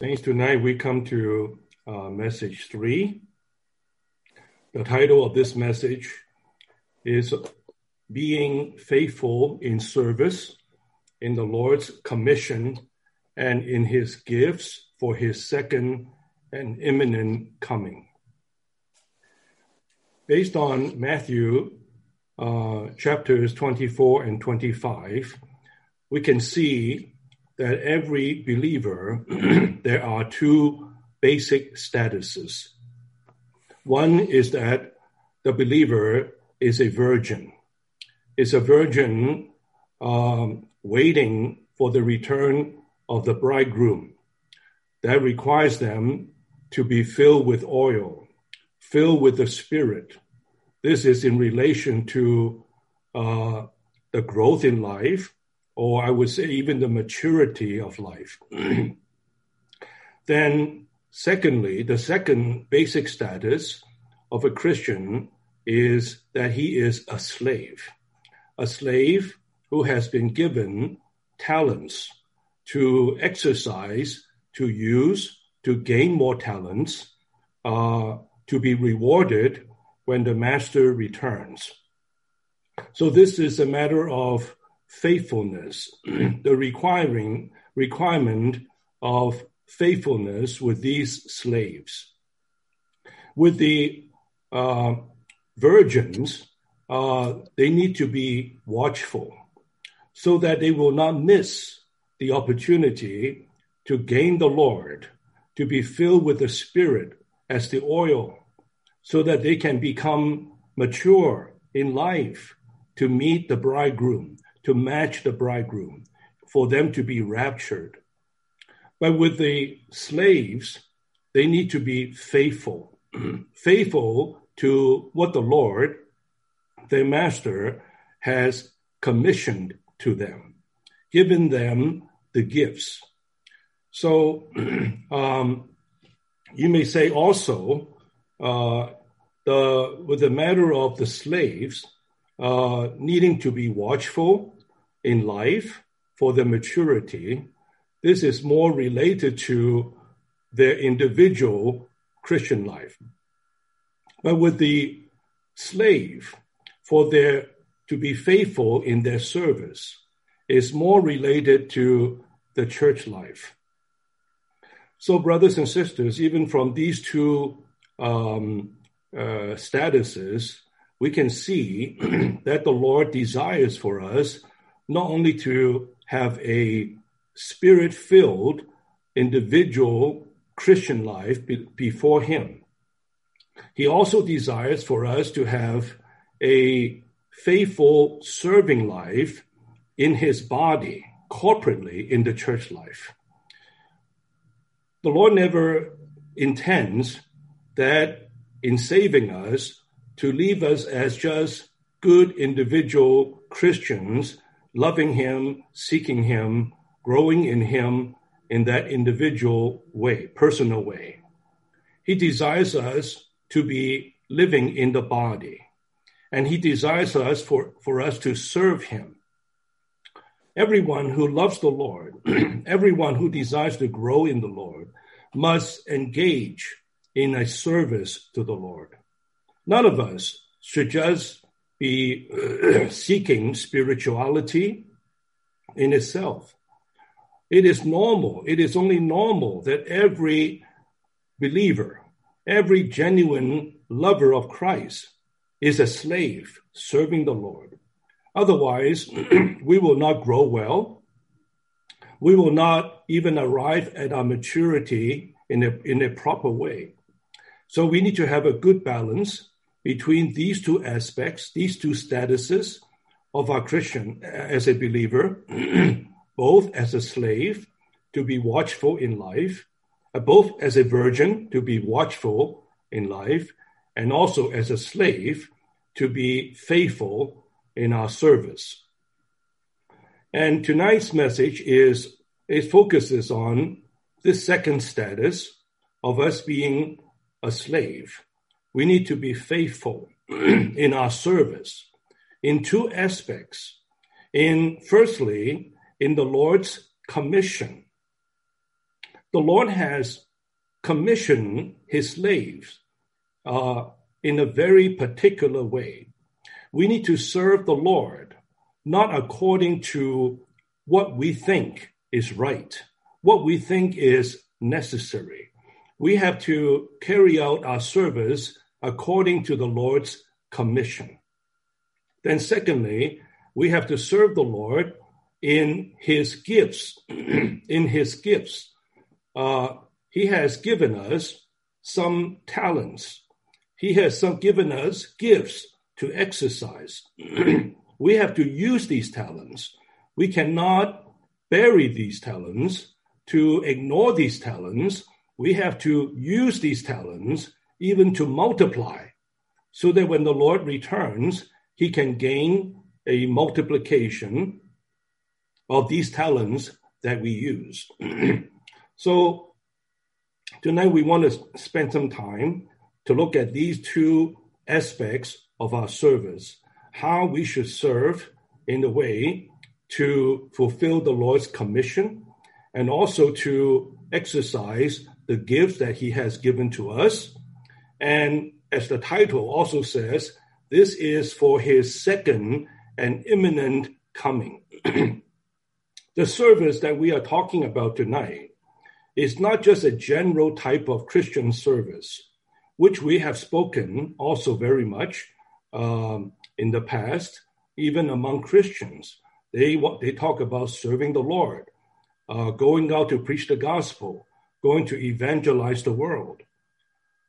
Thanks. Tonight we come to uh, message three. The title of this message is Being Faithful in Service in the Lord's Commission and in His Gifts for His Second and Imminent Coming. Based on Matthew uh, chapters 24 and 25, we can see that every believer, there are two basic statuses. One is that the believer is a virgin, is a virgin um, waiting for the return of the bridegroom. That requires them to be filled with oil, filled with the Spirit. This is in relation to uh, the growth in life or I would say even the maturity of life. then, secondly, the second basic status of a Christian is that he is a slave, a slave who has been given talents to exercise, to use, to gain more talents, uh, to be rewarded when the master returns. So this is a matter of faithfulness, the requiring requirement of faithfulness with these slaves. With the uh, virgins, uh, they need to be watchful so that they will not miss the opportunity to gain the Lord, to be filled with the Spirit as the oil, so that they can become mature in life to meet the bridegroom to match the bridegroom, for them to be raptured. But with the slaves, they need to be faithful, faithful to what the Lord, their master, has commissioned to them, given them the gifts. So um, you may say also, uh, the with the matter of the slaves uh, needing to be watchful in life for their maturity. This is more related to their individual Christian life. But with the slave, for their to be faithful in their service is more related to the church life. So, brothers and sisters, even from these two um, uh, statuses, we can see that the Lord desires for us not only to have a spirit filled individual Christian life be- before Him, He also desires for us to have a faithful serving life in His body, corporately in the church life. The Lord never intends that in saving us to leave us as just good individual Christians loving Him, seeking Him, growing in Him in that individual way, personal way. He desires us to be living in the body, and He desires us for, for us to serve Him. Everyone who loves the Lord, everyone who desires to grow in the Lord, must engage in a service to the Lord. None of us should just be seeking spirituality in itself. It is normal, it is only normal that every believer, every genuine lover of Christ is a slave serving the Lord. Otherwise, we will not grow well. We will not even arrive at our maturity in a, in a proper way. So we need to have a good balance between these two aspects, these two statuses of our Christian as a believer, both as a slave to be watchful in life, uh, both as a virgin to be watchful in life, and also as a slave to be faithful in our service. And tonight's message is it focuses on this second status of us being a slave we need to be faithful in our service in two aspects. In firstly, in the Lord's commission. the Lord has commissioned his slaves uh, in a very particular way. We need to serve the Lord, not according to what we think is right, what we think is necessary. We have to carry out our service according to the Lord's commission. Then, secondly, we have to serve the Lord in his gifts. in his gifts. Uh, he has given us some talents. He has some given us gifts to exercise. we have to use these talents. We cannot bury these talents, to ignore these talents. We have to use these talents even to multiply so that when the Lord returns, he can gain a multiplication of these talents that we use. so tonight we want to spend some time to look at these two aspects of our service, how we should serve in a way to fulfill the Lord's commission and also to exercise the gifts that he has given to us. And as the title also says, this is for his second and imminent coming. the service that we are talking about tonight is not just a general type of Christian service, which we have spoken also very much um, in the past, even among Christians. They, they talk about serving the Lord, uh, going out to preach the gospel, going to evangelize the world.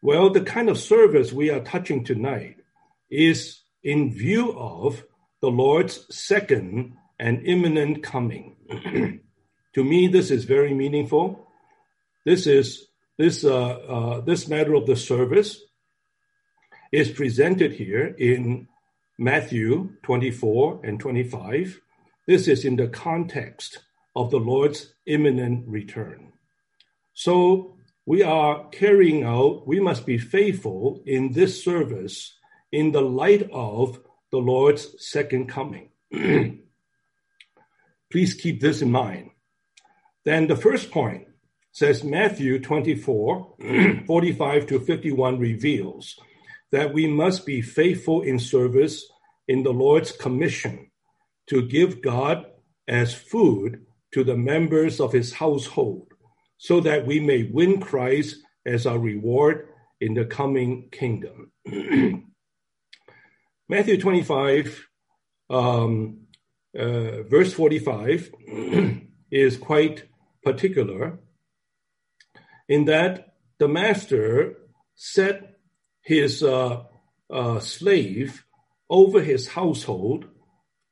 Well, the kind of service we are touching tonight is in view of the Lord's second and imminent coming. to me, this is very meaningful. This is this uh, uh, this matter of the service is presented here in Matthew 24 and 25. This is in the context of the Lord's imminent return. So we are carrying out, we must be faithful in this service in the light of the Lord's second coming. Please keep this in mind. Then the first point says Matthew 24, 45 to 51 reveals that we must be faithful in service in the Lord's commission to give God as food to the members of his household so that we may win Christ as our reward in the coming kingdom. Matthew 25, um, uh, verse 45 is quite particular in that the master set his uh, uh, slave over his household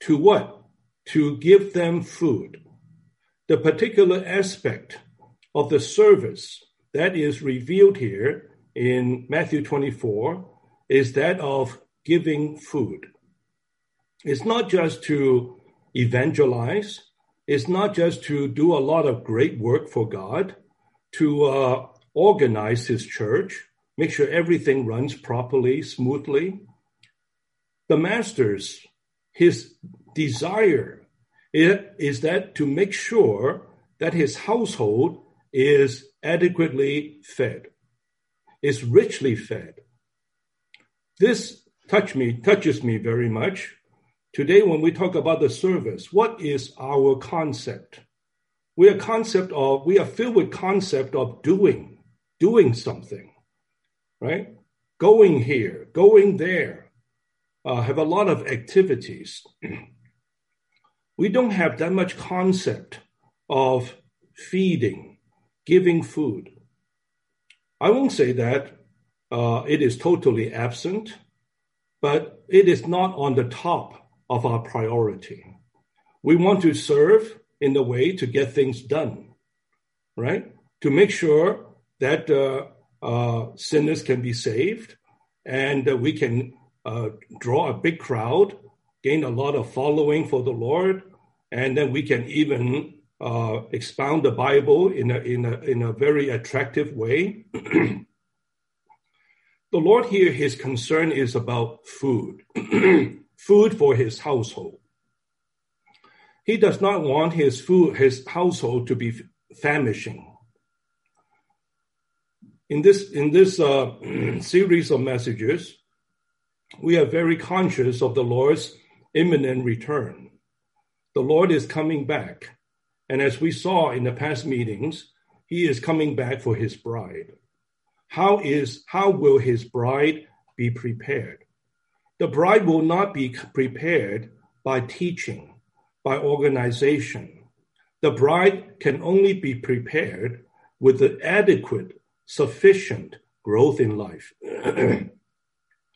to what? To give them food. The particular aspect of the service that is revealed here in Matthew 24 is that of giving food. It's not just to evangelize, it's not just to do a lot of great work for God, to uh, organize His church, make sure everything runs properly, smoothly. The Master's, his desire is that to make sure that his household is adequately fed, is richly fed. This touch me, touches me very much. Today, when we talk about the service, what is our concept? We are concept of we are filled with concept of doing, doing something, right? Going here, going there, uh, have a lot of activities. we don't have that much concept of feeding, giving food. I won't say that uh, it is totally absent but it is not on the top of our priority. We want to serve in the way to get things done, right? To make sure that uh, uh, sinners can be saved and we can uh, draw a big crowd, gain a lot of following for the Lord, and then we can even uh, expound the Bible in a, in a, in a very attractive way. The Lord here, his concern is about food, food for his household. He does not want his food, his household to be famishing. in this in this uh, series of messages, we are very conscious of the Lord's imminent return. The Lord is coming back, and as we saw in the past meetings, He is coming back for His bride. How is how will His bride be prepared? The bride will not be prepared by teaching, by organization. The bride can only be prepared with the adequate sufficient growth in life.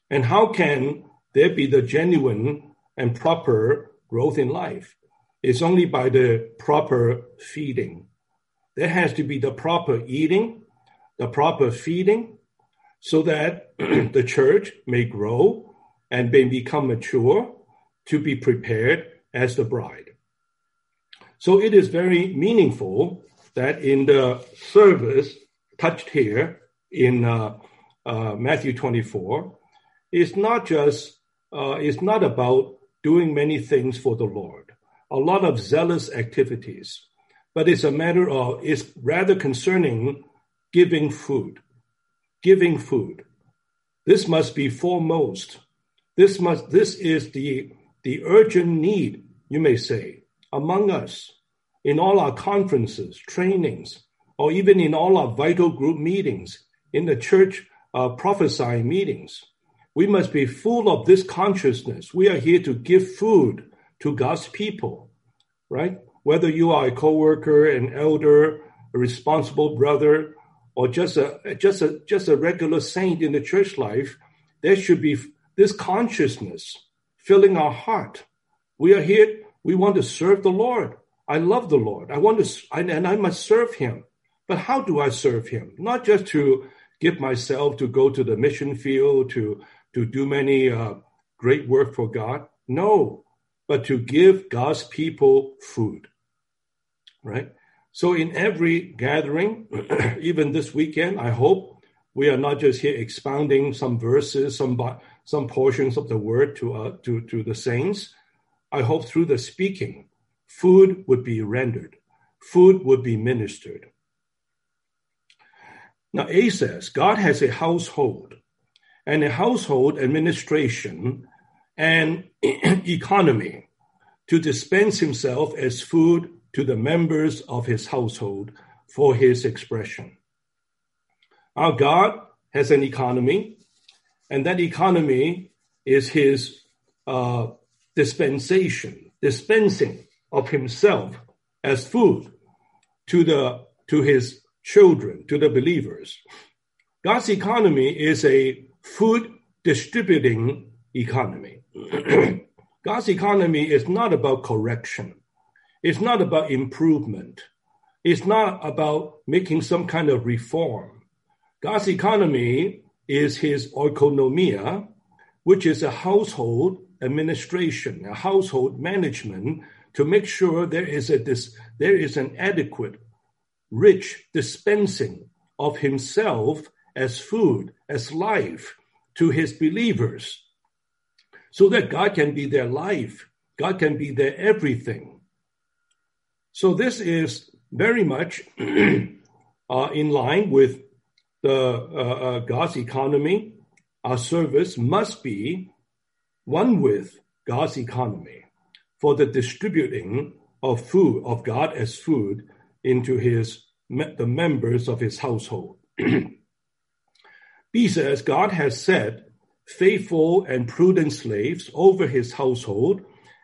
and how can there be the genuine and proper growth in life? It's only by the proper feeding. There has to be the proper eating, the proper feeding, so that the church may grow and may become mature to be prepared as the bride. So it is very meaningful that in the service touched here in uh, uh, Matthew 24 it's not just, uh, it's not about doing many things for the Lord, a lot of zealous activities, but it's a matter of, it's rather concerning giving food, giving food. This must be foremost. This must, this is the, the urgent need, you may say, among us in all our conferences, trainings, or even in all our vital group meetings, in the church uh, prophesying meetings. We must be full of this consciousness. We are here to give food to God's people, right? Whether you are a coworker, an elder, a responsible brother, or just a just a just a regular saint in the church life, there should be this consciousness filling our heart. We are here. We want to serve the Lord. I love the Lord. I want to, and I must serve Him. But how do I serve him? Not just to give myself to go to the mission field, to, to do many uh, great work for God. No, but to give God's people food, right? So in every gathering, even this weekend, I hope we are not just here expounding some verses, some some portions of the word to uh, to to the saints. I hope through the speaking, food would be rendered, food would be ministered. Now, A says God has a household and a household administration and economy to dispense himself as food to the members of his household for his expression. Our God has an economy, and that economy is his uh, dispensation, dispensing of himself as food to the to his children, to the believers. God's economy is a food distributing economy. God's economy is not about correction. It's not about improvement. It's not about making some kind of reform. God's economy is his oikonomia, which is a household administration, a household management to make sure there is a this, there is an adequate rich dispensing of himself as food, as life to his believers, so that God can be their life, God can be their everything. So, this is very much uh, in line with the uh, uh, God's economy. Our service must be one with God's economy for the distributing of food, of God as food into his the members of his household. B says God has set faithful and prudent slaves over his household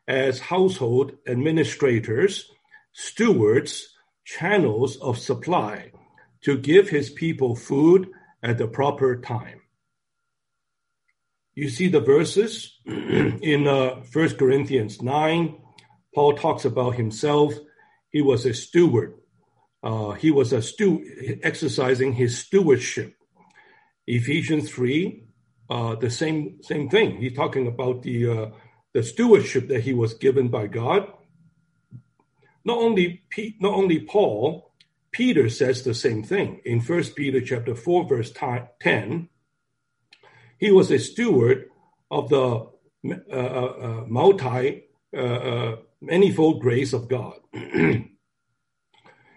as household administrators, stewards, channels of supply to give his people food at the proper time. You see the verses in uh, 1 Corinthians 9. Paul talks about himself. He was a steward uh, he was a stu- exercising his stewardship. Ephesians 3, uh, the same same thing. He's talking about the uh, the stewardship that he was given by God. Not only not only Paul, Peter says the same thing in First Peter chapter four verse ten. He was a steward of the uh, uh, uh, multi manifold grace of God. in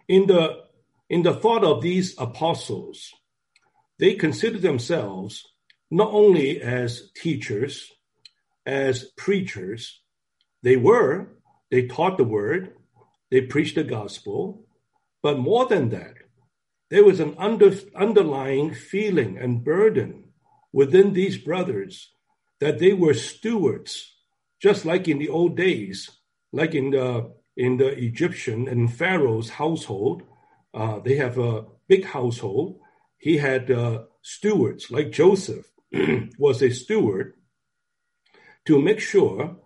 the in the thought of these apostles, they considered themselves not only as teachers, as preachers, they were, they taught the word, they preached the gospel, but more than that, there was an under, underlying feeling and burden within these brothers that they were stewards, just like in the old days, like in the in the Egyptian and Pharaoh's household. Uh, they have a big household. He had uh, stewards, like Joseph was a steward, to make sure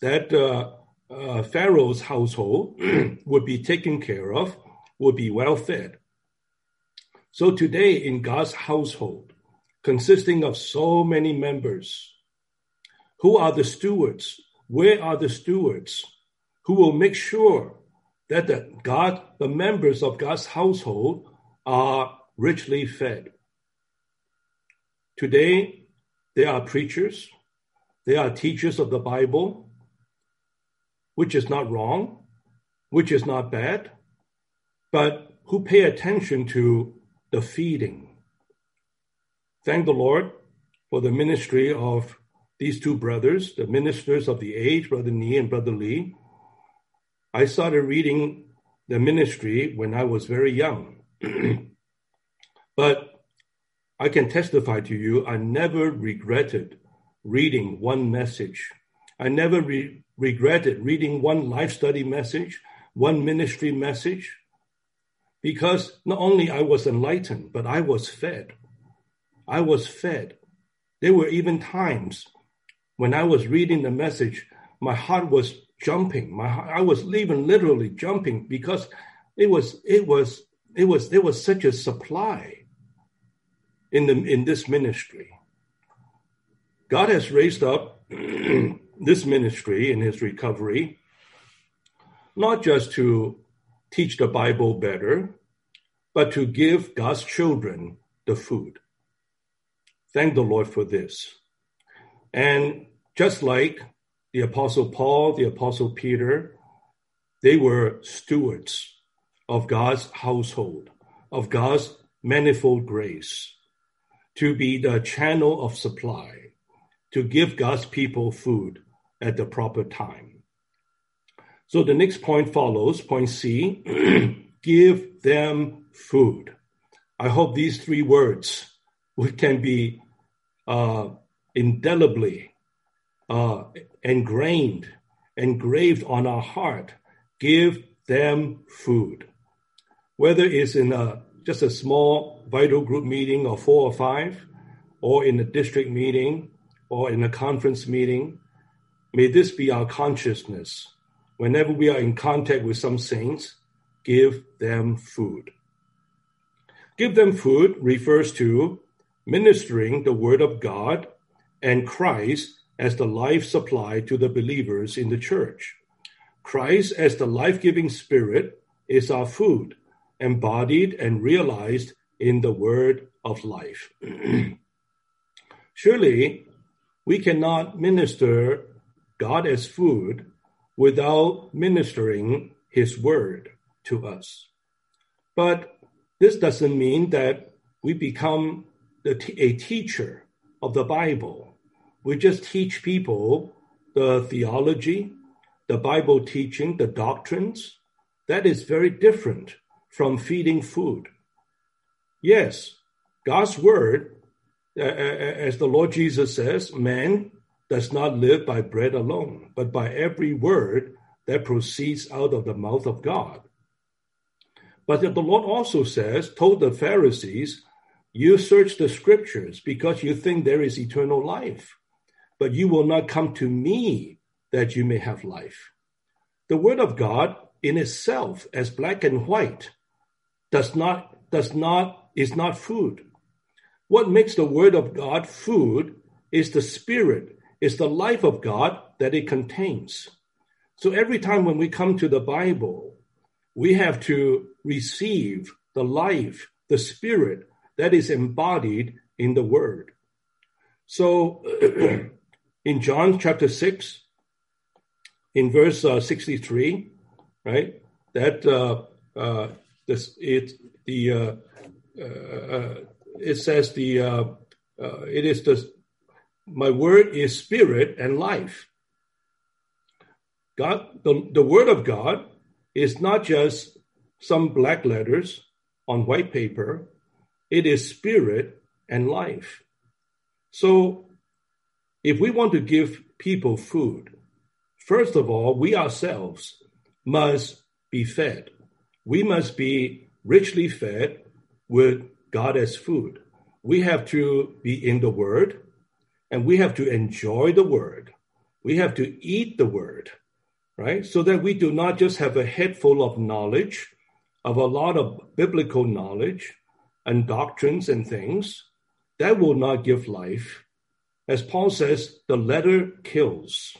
that uh, uh Pharaoh's household would be taken care of, would be well fed. So today in God's household, consisting of so many members. Who are the stewards? Where are the stewards who will make sure that the God, the members of God's household are richly fed? Today, there are preachers, there are teachers of the Bible, which is not wrong, which is not bad, but who pay attention to the feeding thank the Lord for the ministry of these two brothers, the ministers of the age, Brother Nee and Brother Lee. I started reading the ministry when I was very young. but I can testify to you, I never regretted reading one message. I never re- regretted reading one life study message, one ministry message, because not only I was enlightened, but I was fed. I was fed. There were even times when I was reading the message, my heart was jumping. My I was even literally jumping because it was it was it was there was such a supply in the in this ministry. God has raised up this ministry in his recovery, not just to teach the Bible better, but to give God's children the food. Thank the Lord for this. And just like the Apostle Paul, the Apostle Peter, they were stewards of God's household, of God's manifold grace, to be the channel of supply, to give God's people food at the proper time. So the next point follows, point C give them food. I hope these three words can be uh, indelibly uh, ingrained, engraved on our heart. Give them food. Whether it's in a, just a small vital group meeting of four or five, or in a district meeting, or in a conference meeting, may this be our consciousness. Whenever we are in contact with some saints, give them food. Give them food refers to ministering the word of God and Christ as the life supply to the believers in the church. Christ as the life giving spirit is our food, embodied and realized in the word of life. Surely, we cannot minister God as food without ministering his word to us. But this doesn't mean that we become a teacher of the Bible. We just teach people the theology, the Bible teaching, the doctrines. That is very different from feeding food. Yes, God's word, uh, uh, uh, as the Lord Jesus says, man does not live by bread alone, but by every word that proceeds out of the mouth of God. But the Lord also says, told the Pharisees, you search the scriptures because you think there is eternal life, but you will not come to me that you may have life. The word of God in itself, as black and white, does not, does not, is not food. What makes the word of God food is the spirit, is the life of God that it contains. So every time when we come to the Bible, we have to receive the life, the spirit that is embodied in the word. So in John chapter 6, in verse uh, 63, right, that uh, uh, this, it, the, uh, it says the uh, uh, it is the my word is spirit and life. God, the, the word of God is not just some black letters on white paper. It is spirit and life. So if we want to give people food, first of all, we ourselves must be fed. We must be richly fed with God as food. We have to be in the Word and we have to enjoy the Word. We have to eat the Word, right? So that we do not just have a head full of knowledge, of a lot of biblical knowledge and doctrines and things. That will not give life. As Paul says, the letter kills,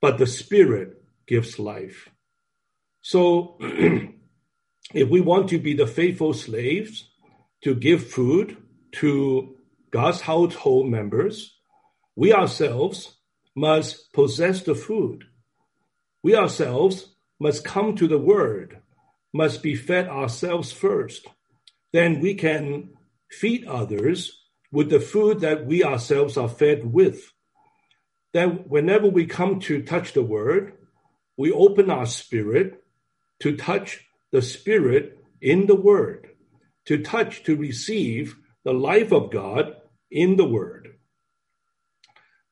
but the Spirit gives life. So, if we want to be the faithful slaves to give food to God's household members, we ourselves must possess the food. We ourselves must come to the word, must be fed ourselves first. Then we can feed others with the food that we ourselves are fed with. Then, whenever we come to touch the word, we open our spirit to touch the Spirit in the Word, to touch, to receive the life of God in the Word.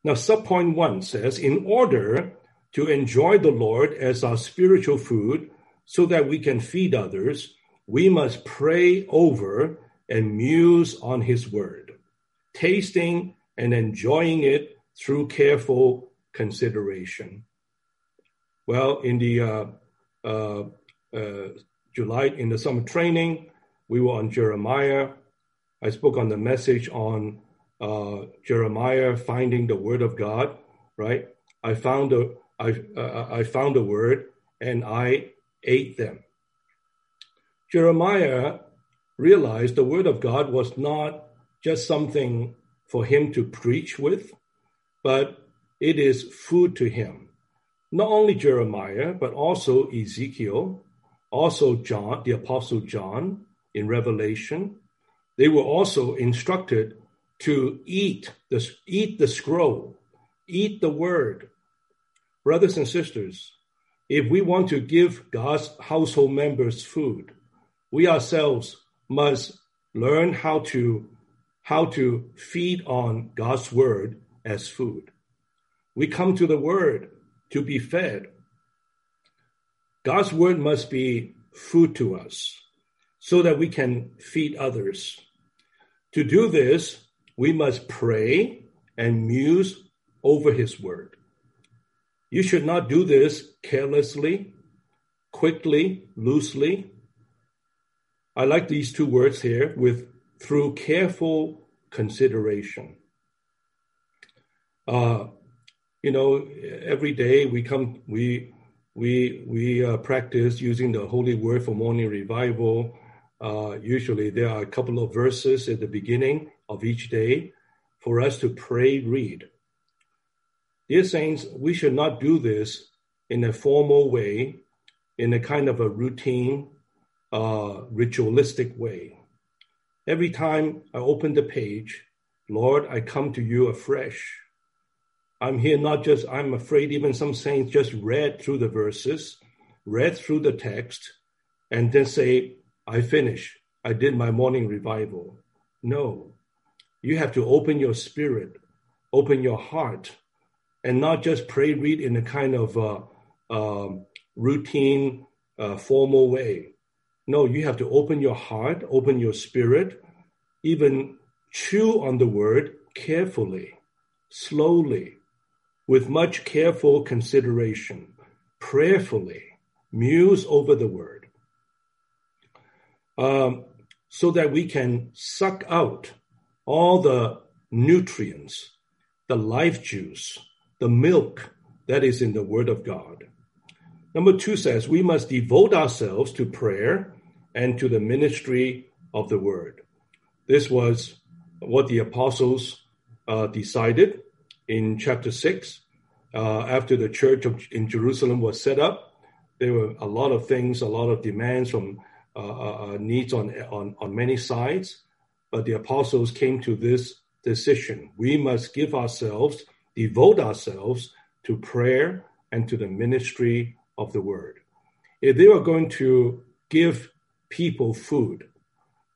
Now, subpoint one says, in order to enjoy the Lord as our spiritual food so that we can feed others, we must pray over and muse on His Word, tasting and enjoying it through careful consideration. Well, in the uh, uh, July in the summer training. We were on Jeremiah. I spoke on the message on uh, Jeremiah finding the word of God. Right? I found a I uh, I found a word and I ate them. Jeremiah realized the word of God was not just something for him to preach with, but it is food to him. Not only Jeremiah, but also Ezekiel, also John, the Apostle John in Revelation, they were also instructed to eat the, eat the scroll, eat the word. Brothers and sisters, if we want to give God's household members food, we ourselves must learn how to how to feed on God's word as food. We come to the word to be fed. God's word must be food to us so that we can feed others. To do this, we must pray and muse over his word. You should not do this carelessly, quickly, loosely. I like these two words here with through careful consideration. Uh, you know, every day we come, we we we uh, practice using the Holy Word for morning revival. Uh, usually, there are a couple of verses at the beginning of each day for us to pray, read. Dear saints, we should not do this in a formal way, in a kind of a routine, uh, ritualistic way. Every time I open the page, Lord, I come to you afresh. I'm here not just, I'm afraid even some saints just read through the verses, read through the text, and then say, I finish. I did my morning revival. No. You have to open your spirit, open your heart, and not just pray, read in a kind of uh, uh, routine, uh, formal way. No, you have to open your heart, open your spirit, even chew on the word carefully, slowly, with much careful consideration, prayerfully muse over the word, um, so that we can suck out all the nutrients, the life juice, the milk that is in the word of God. Number two says we must devote ourselves to prayer and to the ministry of the word. This was what the apostles uh, decided in chapter 6, uh, after the church of, in Jerusalem was set up, there were a lot of things, a lot of demands from uh, uh, uh, needs on, on, on many sides. but the apostles came to this decision. We must give ourselves, devote ourselves to prayer and to the ministry of the word. If they are going to give people food,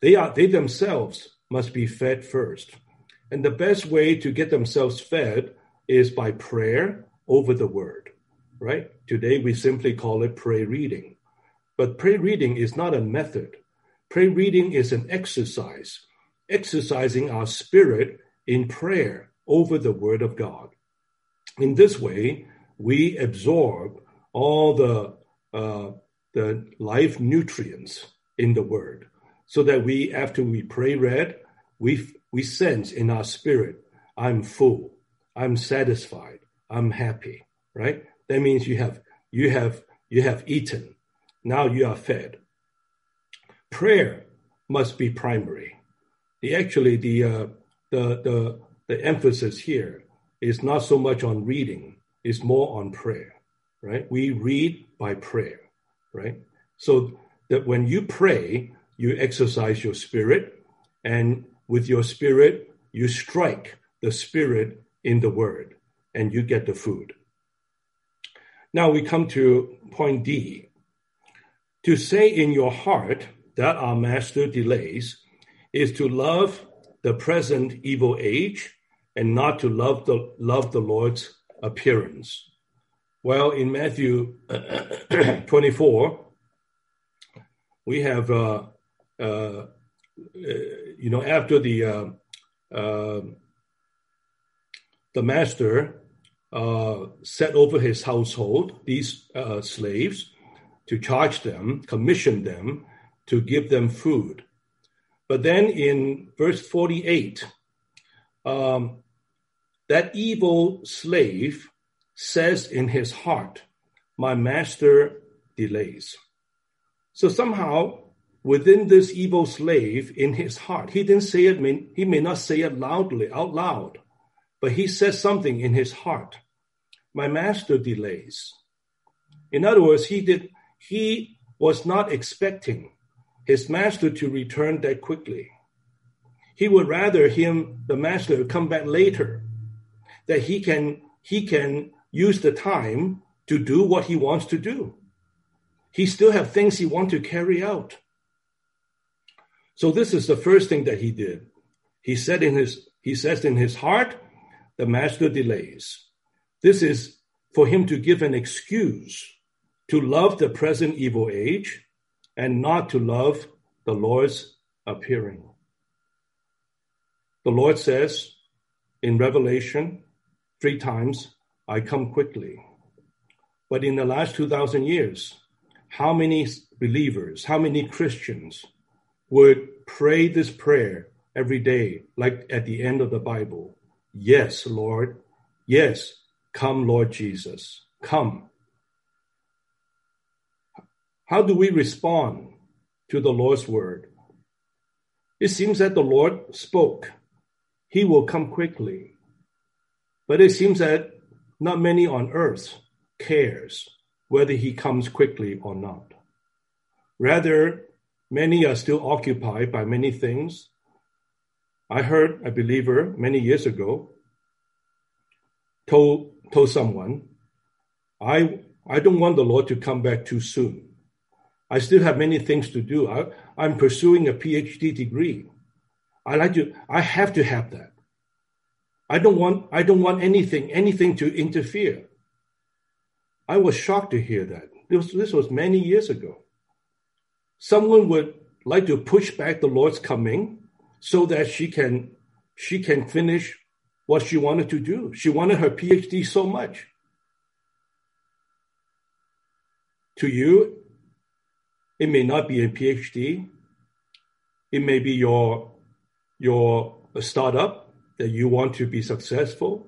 they are they themselves must be fed first. And the best way to get themselves fed is by prayer over the word, right? Today we simply call it pray reading. But pray reading is not a method. Pray reading is an exercise, exercising our spirit in prayer over the word of God. In this way, we absorb all the uh, the life nutrients in the word, so that we, after we pray read, we we sense in our spirit, I'm full, I'm satisfied, I'm happy. Right? That means you have you have you have eaten. Now you are fed. Prayer must be primary. The actually the uh, the the the emphasis here is not so much on reading, it's more on prayer. Right? We read by prayer. Right? So that when you pray, you exercise your spirit, and with your spirit, you strike the spirit in the word, and you get the food. Now we come to point D. To say in your heart that our master delays is to love the present evil age and not to love the love the Lord's appearance. Well, in Matthew 24, we have, uh, uh, you know, after the uh, uh the master uh, set over his household these uh, slaves to charge them, commission them to give them food. But then in verse 48, um, that evil slave says in his heart, My master delays. So somehow, within this evil slave in his heart, he didn't say it, he may not say it loudly, out loud, but he says something in his heart. My master delays. In other words, he did he was not expecting his master to return that quickly. He would rather him, the master, come back later, that he can he can use the time to do what he wants to do. He still have things he want to carry out. So this is the first thing that he did. He said in his he says in his heart, the master delays. This is for him to give an excuse to love the present evil age and not to love the Lord's appearing. The Lord says in Revelation three times, I come quickly. But in the last 2,000 years, how many believers, how many Christians would pray this prayer every day, like at the end of the Bible? Yes, Lord. Yes, come, Lord Jesus. Come. How do we respond to the Lord's word? It seems that the Lord spoke. He will come quickly. But it seems that not many on earth cares whether he comes quickly or not. Rather, many are still occupied by many things I heard a believer many years ago told, told someone, I, I don't want the Lord to come back too soon. I still have many things to do. I, I'm pursuing a PhD degree. I like to, I have to have that. I don't want, I don't want anything, anything to interfere. I was shocked to hear that. This this was many years ago. Someone would like to push back the Lord's coming so that she can she can finish what she wanted to do. She wanted her PhD so much. To you, it may not be a PhD. It may be your your startup that you want to be successful.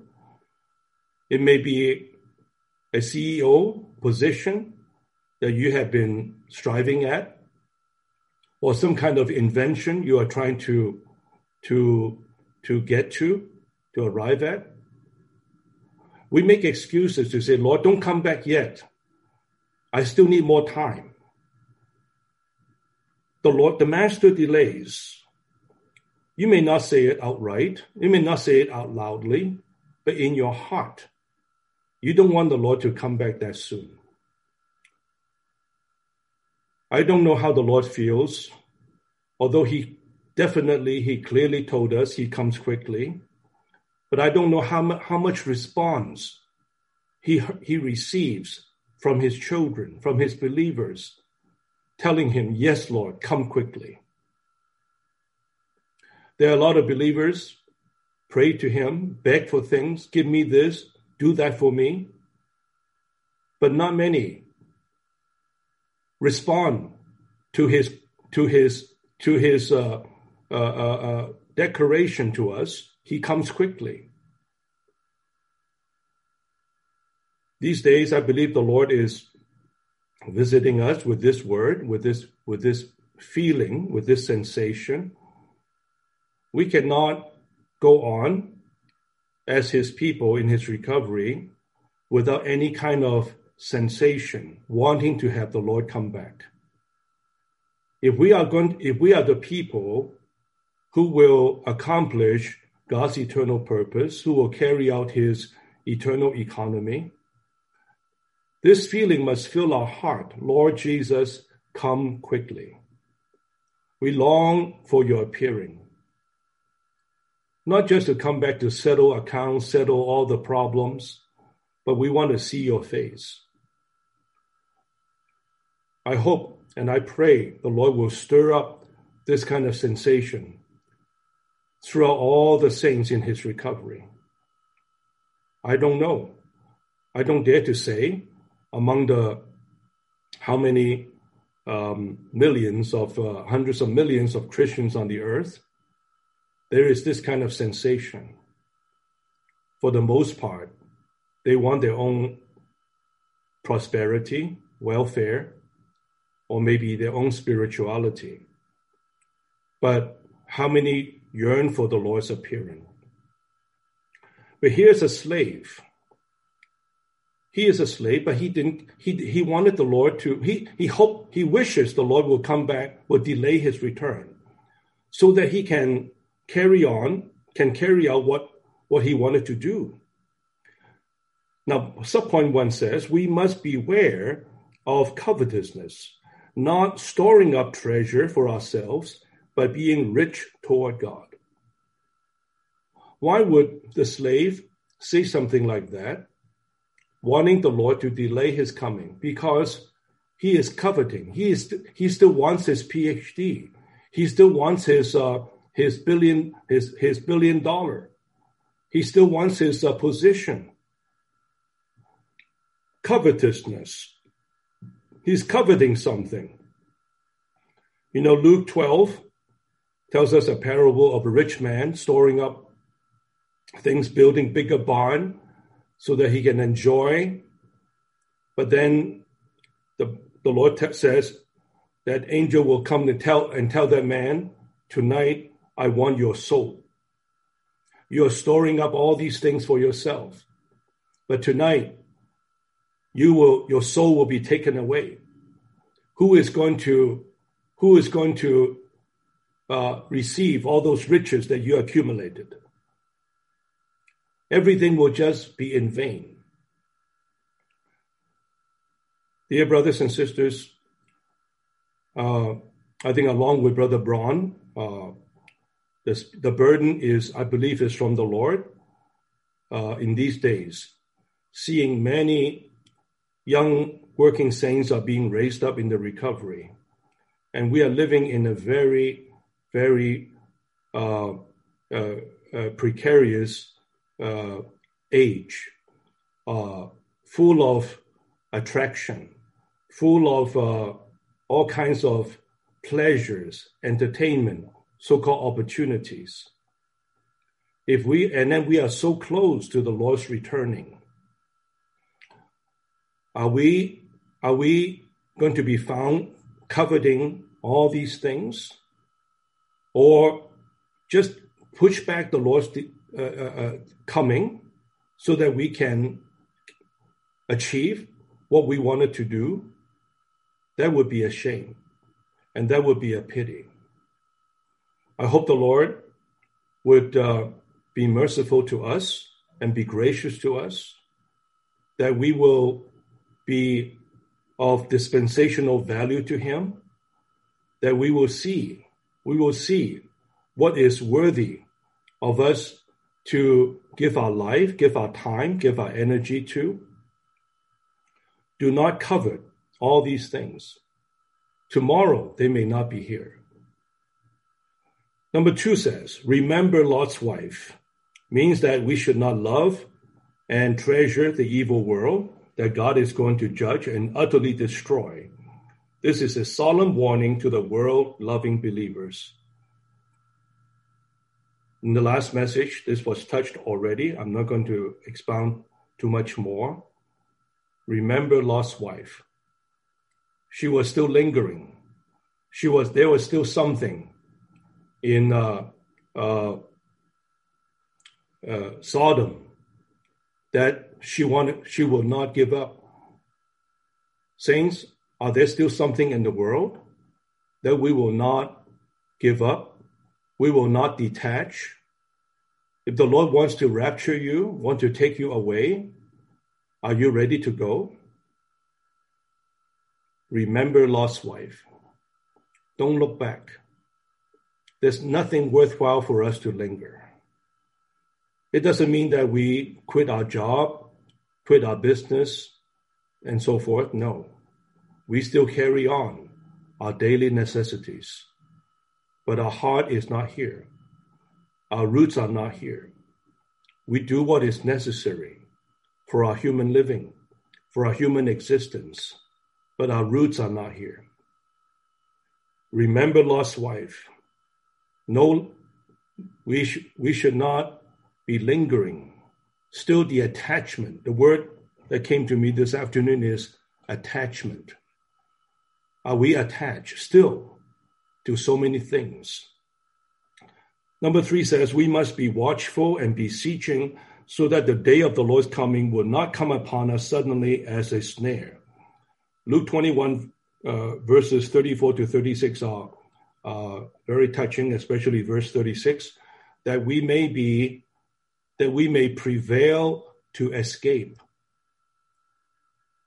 It may be a CEO position that you have been striving at or some kind of invention you are trying to to to get to to arrive at. We make excuses to say lord don't come back yet. I still need more time. The lord the master delays. You may not say it outright, you may not say it out loudly, but in your heart, you don't want the Lord to come back that soon. I don't know how the Lord feels, although he definitely, he clearly told us he comes quickly. But I don't know how, mu- how much response he, he receives from his children, from his believers, telling him, Yes, Lord, come quickly. There are a lot of believers pray to him, beg for things, give me this, do that for me. But not many respond to his to his to his uh, uh, uh, uh declaration to us. He comes quickly. These days, I believe the Lord is visiting us with this word, with this with this feeling, with this sensation we cannot go on as his people in his recovery without any kind of sensation, wanting to have the Lord come back. If we are going, if we are the people who will accomplish God's eternal purpose, who will carry out his eternal economy, this feeling must fill our heart. Lord Jesus, come quickly. We long for your appearing not just to come back to settle accounts, settle all the problems, but we want to see your face. I hope and I pray the Lord will stir up this kind of sensation throughout all the saints in his recovery. I don't know. I don't dare to say among the how many um, millions of uh, hundreds of millions of Christians on the earth there is this kind of sensation. For the most part, they want their own prosperity, welfare, or maybe their own spirituality. But how many yearn for the Lord's appearing? But here's a slave. He is a slave, but he didn't, he, he wanted the Lord to, he, he hoped, he wishes the Lord will come back, will delay his return so that he can carry on, can carry out what, what he wanted to do. Now, subpoint one says we must beware of covetousness, not storing up treasure for ourselves, but being rich toward God. Why would the slave say something like that, wanting the Lord to delay his coming? Because he is coveting. He is he still wants his PhD. He still wants his uh, his billion his his billion dollar. He still wants his uh, position. Covetousness. He's coveting something. You know, Luke 12 tells us a parable of a rich man storing up things, building bigger barn so that he can enjoy. But then the, the Lord te- says that angel will come to tell and tell that man, tonight I want your soul. You're storing up all these things for yourself. But tonight, you will, your soul will be taken away. Who is going to, who is going to uh, receive all those riches that you accumulated? Everything will just be in vain. Dear brothers and sisters, uh, I think along with Brother Braun, uh, this, the burden is, I believe, is from the Lord uh, in these days. Seeing many young working saints are being raised up in the recovery. And we are living in a very, very uh, uh, uh precarious uh, age, uh, full of attraction, full of all kinds of pleasures, entertainment, so-called opportunities. If we and then we are so close to the Lord's returning, are we are we going to be found coveting all these things, or just push back the Lord's uh, uh, uh, coming so that we can achieve what we wanted to do? That would be a shame, and that would be a pity. I hope the Lord would uh, be merciful to us and be gracious to us, that we will be of dispensational value to him, that we will see, we will see what is worthy of us to give our life, give our time, give our energy to. Do not covet all these things. Tomorrow they may not be here. Number two says, remember Lot's wife means that we should not love and treasure the evil world that God is going to judge and utterly destroy. This is a solemn warning to the world loving believers. In the last message, this was touched already. I'm not going to expound too much more. Remember Lot's wife. She was still lingering. She was there was still something in uh, uh, uh, Sodom that she wanted she will not give up. Saints, are there still something in the world that we will not give up? We will not detach. If the Lord wants to rapture you, want to take you away, are you ready to go? Remember Lot's wife. Don't look back. There's nothing worthwhile for us to linger. It doesn't mean that we quit our job, quit our business, and so forth. No. We still carry on our daily necessities. But our heart is not here. Our roots are not here. We do what is necessary for our human living, for our human existence, but our roots are not here. Remember Lot's wife. No, we, sh- we should not be lingering. Still, the attachment, the word that came to me this afternoon is attachment. Are we attached still to so many things? Number three says we must be watchful and beseeching so that the day of the Lord's coming will not come upon us suddenly as a snare. Luke 21, uh, verses 34 to 36 are uh, very touching, especially verse 36, that we may be, that we may prevail to escape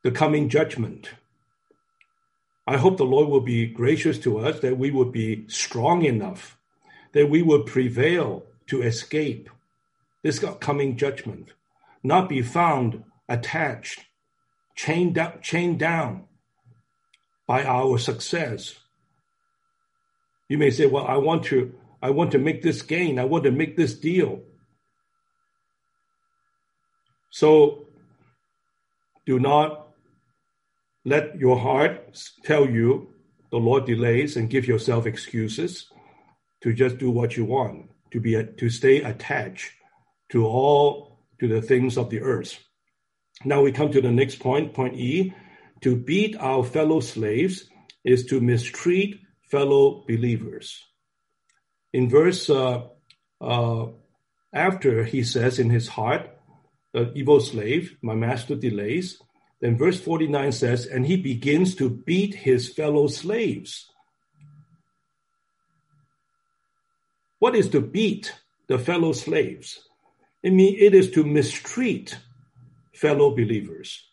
the coming judgment. I hope the Lord will be gracious to us, that we will be strong enough that we will prevail to escape this coming judgment, not be found attached, chained, up, chained down by our success. You may say, well, I want to, I want to make this gain. I want to make this deal. So do not let your heart tell you the Lord delays and give yourself excuses to just do what you want, to be to stay attached to all to the things of the earth. Now we come to the next point, point E. To beat our fellow slaves is to mistreat fellow believers. In verse uh, uh, after he says in his heart, the evil slave, my master delays. Then verse 49 says, and he begins to beat his fellow slaves. What is to beat the fellow slaves? I mean, it is to mistreat fellow believers.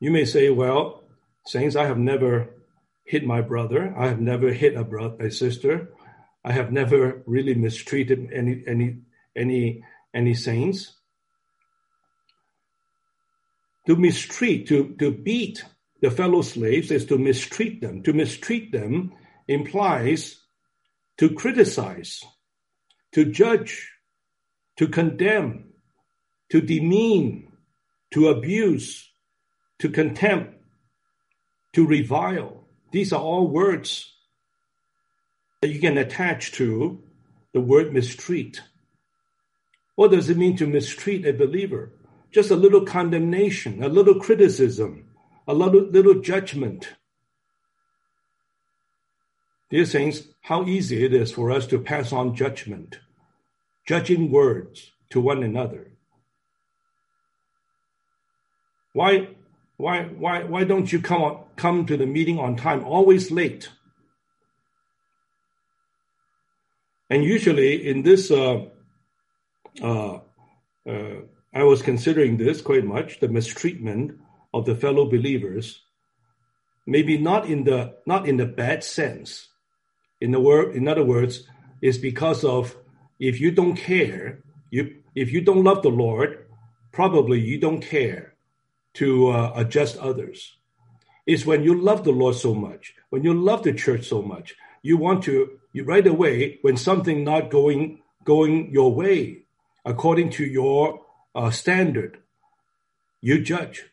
You may say, well, saints, I have never hit my brother. I have never hit a brother, a sister. I have never really mistreated any, any, any, any saints. To mistreat, to, to beat the fellow slaves is to mistreat them. To mistreat them implies to criticize, to judge, to condemn, to demean, to abuse, to contempt, to revile. These are all words that you can attach to the word mistreat. What does it mean to mistreat a believer? Just a little condemnation, a little criticism, a little, little judgment, Dear saints, how easy it is for us to pass on judgment, judging words to one another. Why, why, why, why don't you come, on, come to the meeting on time, always late? And usually in this, uh, uh, uh, I was considering this quite much the mistreatment of the fellow believers, maybe not in the not in the bad sense. In the word, in other words, is because of if you don't care, you if you don't love the Lord, probably you don't care to uh, adjust others. It's when you love the Lord so much, when you love the church so much, you want to you right away when something not going going your way according to your uh, standard, you judge,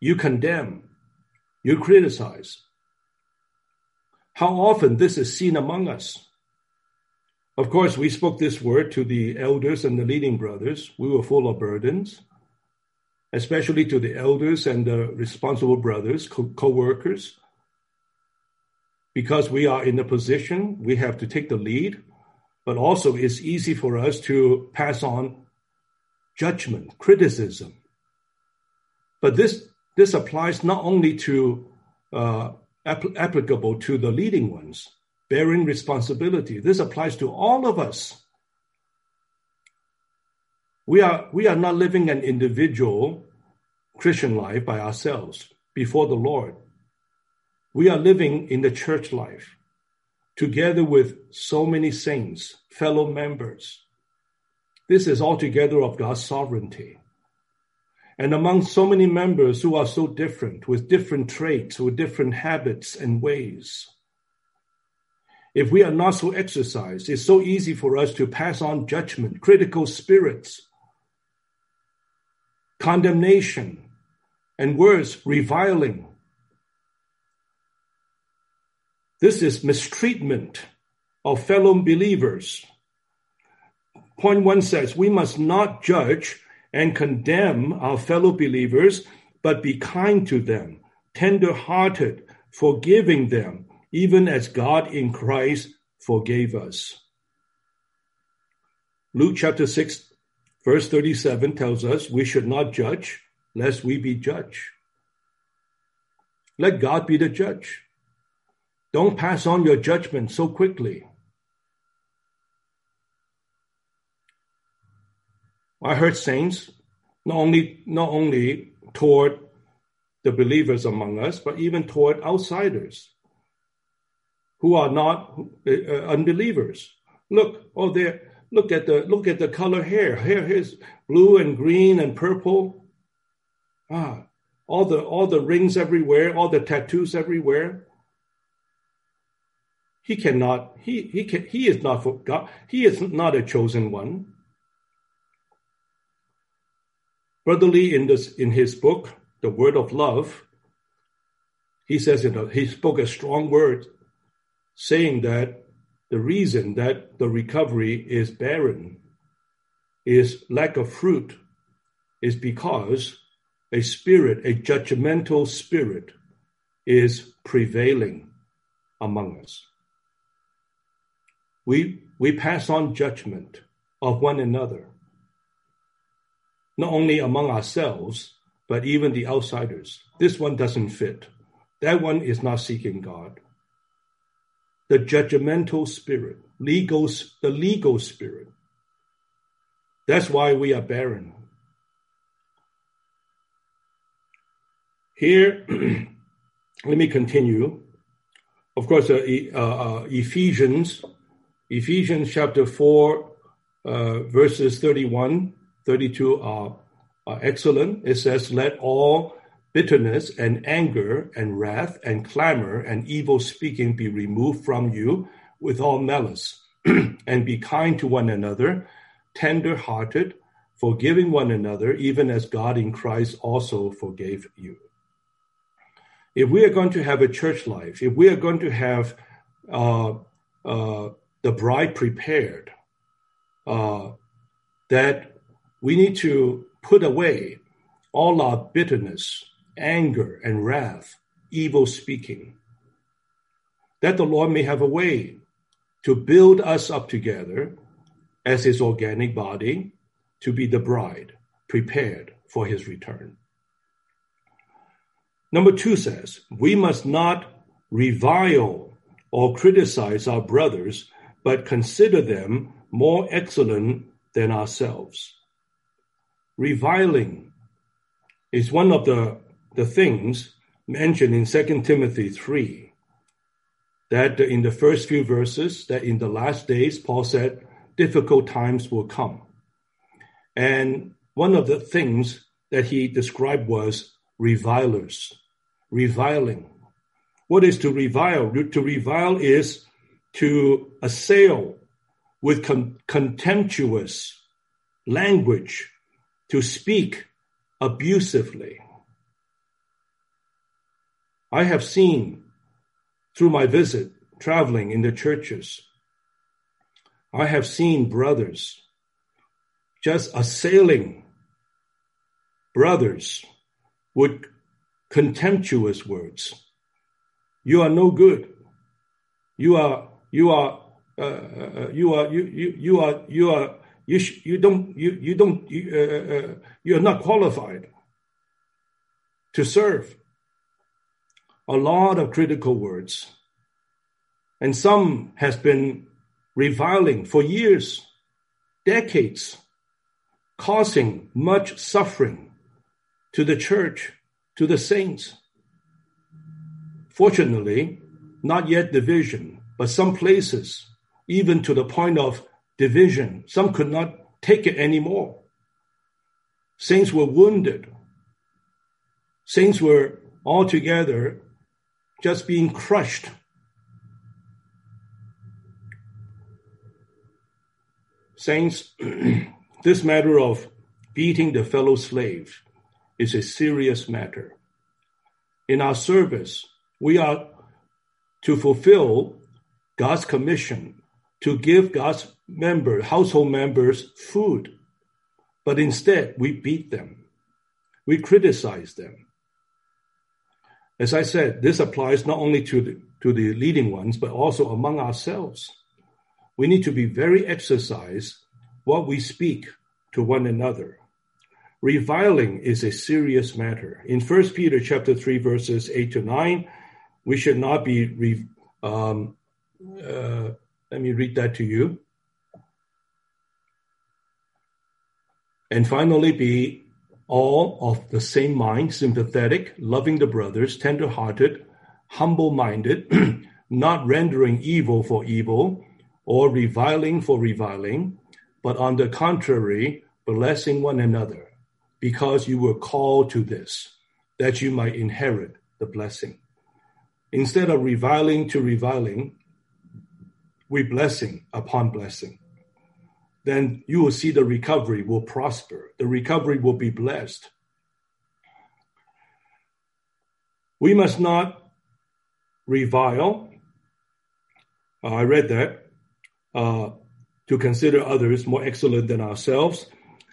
you condemn, you criticize. How often this is seen among us? Of course, we spoke this word to the elders and the leading brothers. We were full of burdens, especially to the elders and the responsible brothers, co workers. Because we are in a position, we have to take the lead, but also it's easy for us to pass on judgment, criticism. But this, this applies not only to uh, applicable to the leading ones, bearing responsibility. This applies to all of us. We are, we are not living an individual Christian life by ourselves before the Lord. We are living in the church life together with so many saints, fellow members. This is altogether of God's sovereignty. And among so many members who are so different, with different traits, with different habits and ways, if we are not so exercised, it's so easy for us to pass on judgment, critical spirits, condemnation, and words reviling. This is mistreatment of fellow believers. Point one says we must not judge and condemn our fellow believers, but be kind to them, tender hearted, forgiving them even as God in Christ forgave us. Luke chapter 6, verse 37 tells us we should not judge lest we be judged. Let God be the judge. Don't pass on your judgment so quickly. I heard saints not only not only toward the believers among us, but even toward outsiders who are not uh, uh, unbelievers. Look, oh, there. Look at the look at the color hair. Hair is blue and green and purple. Ah, all the all the rings everywhere, all the tattoos everywhere. He cannot. He he can. He is not for God. He is not a chosen one. Brother Lee, in this in his book, The Word of Love, he says you know, he spoke a strong word saying that the reason that the recovery is barren is lack of fruit is because a spirit, a judgmental spirit, is prevailing among us. We, we pass on judgment of one another, not only among ourselves, but even the outsiders. This one doesn't fit. That one is not seeking God the judgmental spirit, legal, the legal spirit. That's why we are barren. Here, let me continue. Of course, uh, uh, uh, Ephesians, Ephesians chapter 4, uh, verses 31, 32 are, are excellent. It says, Let all bitterness and anger and wrath and clamor and evil speaking be removed from you with all malice, and be kind to one another, tender hearted, forgiving one another, even as God in Christ also forgave you. If we are going to have a church life, if we are going to have uh, uh, the bride prepared, uh, that we need to put away all our bitterness, anger and wrath, evil speaking. That the Lord may have a way to build us up together as his organic body to be the bride prepared for his return. Number two says, we must not revile or criticize our brothers, but consider them more excellent than ourselves. Reviling is one of the, the things mentioned in 2 Timothy 3 that in the first few verses that in the last days Paul said difficult times will come. And one of the things that he described was revilers, reviling. What is to revile? To revile is to assail with con- contemptuous language, to speak abusively. I have seen through my visit traveling in the churches, I have seen brothers just assailing brothers with contemptuous words. You are no good. You are you are uh, uh, you are you you you are you are you sh- you don't you you don't you, uh, uh, you are not qualified to serve. A lot of critical words, and some has been reviling for years, decades, causing much suffering to the church, to the saints. Fortunately, not yet division, but some places, even to the point of division, some could not take it anymore. Saints were wounded. Saints were altogether just being crushed. Saints, this matter of beating the fellow slave is a serious matter. In our service, we are to fulfill God's commission to give God's member, household members food. But instead, we beat them. We criticize them. As I said, this applies not only to the, to the leading ones, but also among ourselves. We need to be very exercised what we speak to one another. Reviling is a serious matter. In 1 Peter chapter 3, verses 8 to 9, we should not be, re, um, uh, let me read that to you. And finally, be all of the same mind, sympathetic, loving the brothers, tender hearted, humble minded, not rendering evil for evil or reviling for reviling, but on the contrary, blessing one another, because you were called to this, that you might inherit the blessing. Instead of reviling to reviling, we blessing upon blessing. Then you will see the recovery will prosper. The recovery will be blessed. We must not revile. Uh, I read that. Uh, to consider others more excellent than ourselves.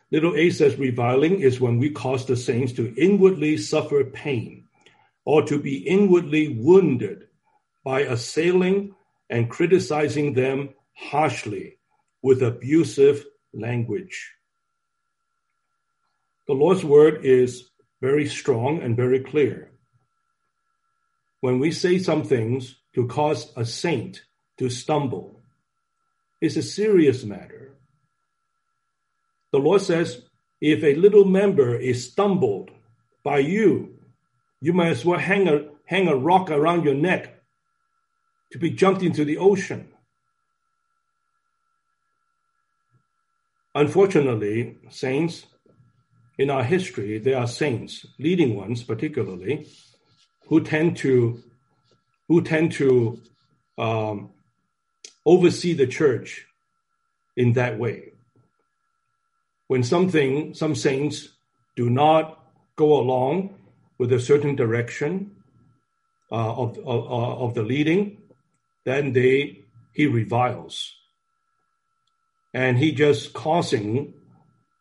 Little a says reviling is when we cause the saints to inwardly suffer pain or to be inwardly wounded by assailing and criticizing them harshly with abusive language. The Lord's word is very strong and very clear. When we say some things to cause a saint to stumble, it's a serious matter. The Lord says, if a little member is stumbled by you, you might as well hang a, hang a rock around your neck to be jumped into the ocean. Unfortunately, saints, in our history, there are saints, leading ones particularly, who tend to who tend to um, oversee the church in that way. When something, some saints do not go along with a certain direction uh, of, of, of the leading, then they he reviles, and he just causing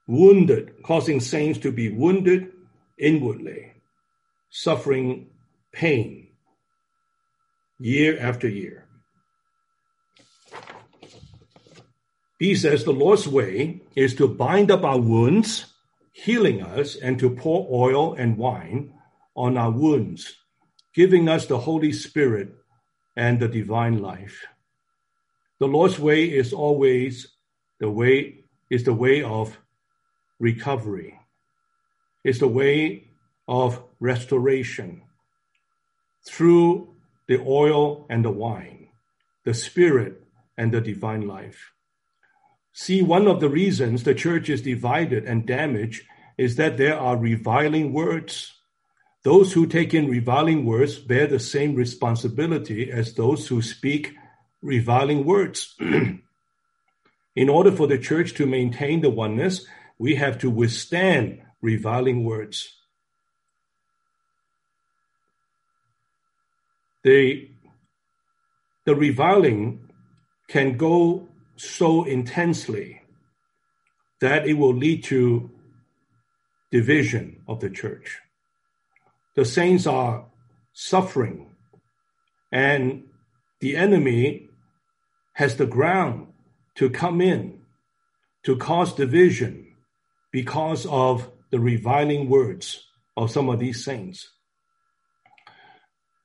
wounded, causing saints to be wounded inwardly, suffering pain year after year. He says the Lord's way is to bind up our wounds, healing us, and to pour oil and wine on our wounds, giving us the Holy Spirit and the divine life. The Lord's way is always the way is the way of recovery. It's the way of restoration through the oil and the wine, the spirit and the divine life. See, one of the reasons the church is divided and damaged is that there are reviling words. Those who take in reviling words bear the same responsibility as those who speak reviling words. in order for the church to maintain the oneness, we have to withstand reviling words. The, the reviling can go so intensely that it will lead to division of the church. The saints are suffering, and the enemy has the ground to come in to cause division because of the reviling words of some of these saints.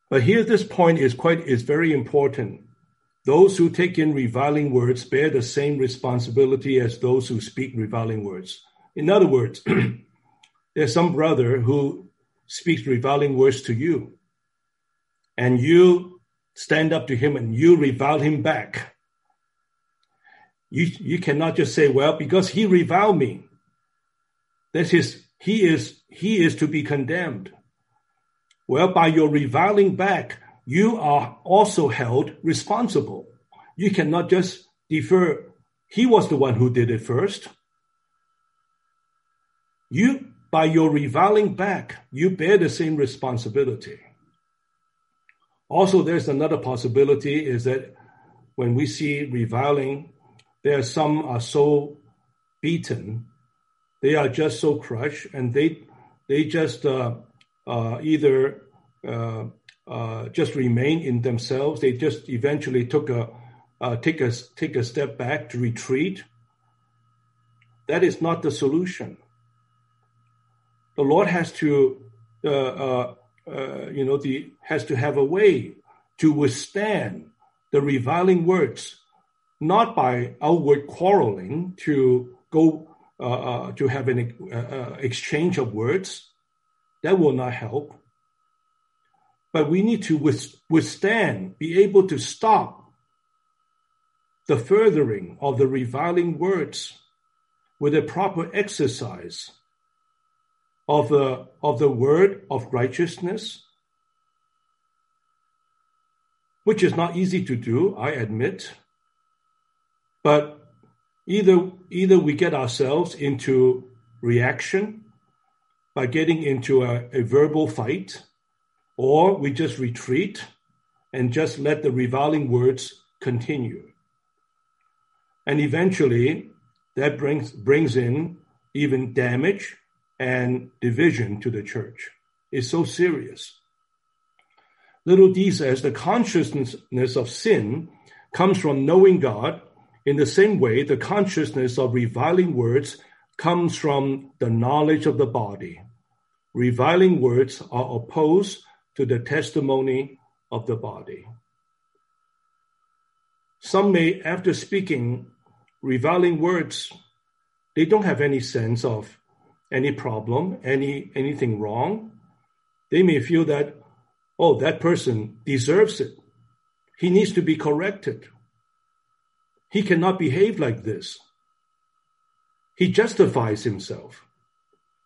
But here, this point is quite is very important. Those who take in reviling words bear the same responsibility as those who speak reviling words. In other words, there's some brother who speaks reviling words to you, and you stand up to him and you revile him back. You, you cannot just say, well, because he reviled me. That is, he is, he is to be condemned. Well, by your reviling back, you are also held responsible. You cannot just defer. He was the one who did it first. You by your reviling back, you bear the same responsibility. Also, there's another possibility is that when we see reviling, there are some are so beaten, they are just so crushed, and they they just uh, uh, either uh, uh just remain in themselves. They just eventually took a uh, take a take a step back to retreat. That is not the solution the Lord has to, uh, you know, the has to have a way to withstand the reviling words, not by outward quarreling to go uh, uh, to have an uh, exchange of words. That will not help. But we need to withstand, be able to stop the furthering of the reviling words with a proper exercise of the, of the word of righteousness, which is not easy to do, I admit. But either, either we get ourselves into reaction by getting into a, a verbal fight, or we just retreat and just let the reviling words continue. And eventually, that brings, brings in even damage and division to the church It's so serious. Little d says the consciousness of sin comes from knowing God. In the same way, the consciousness of reviling words comes from the knowledge of the body. Reviling words are opposed to the testimony of the body. Some may, after speaking reviling words, they don't have any sense of any problem, any anything wrong, they may feel that, oh, that person deserves it. He needs to be corrected. He cannot behave like this. He justifies himself.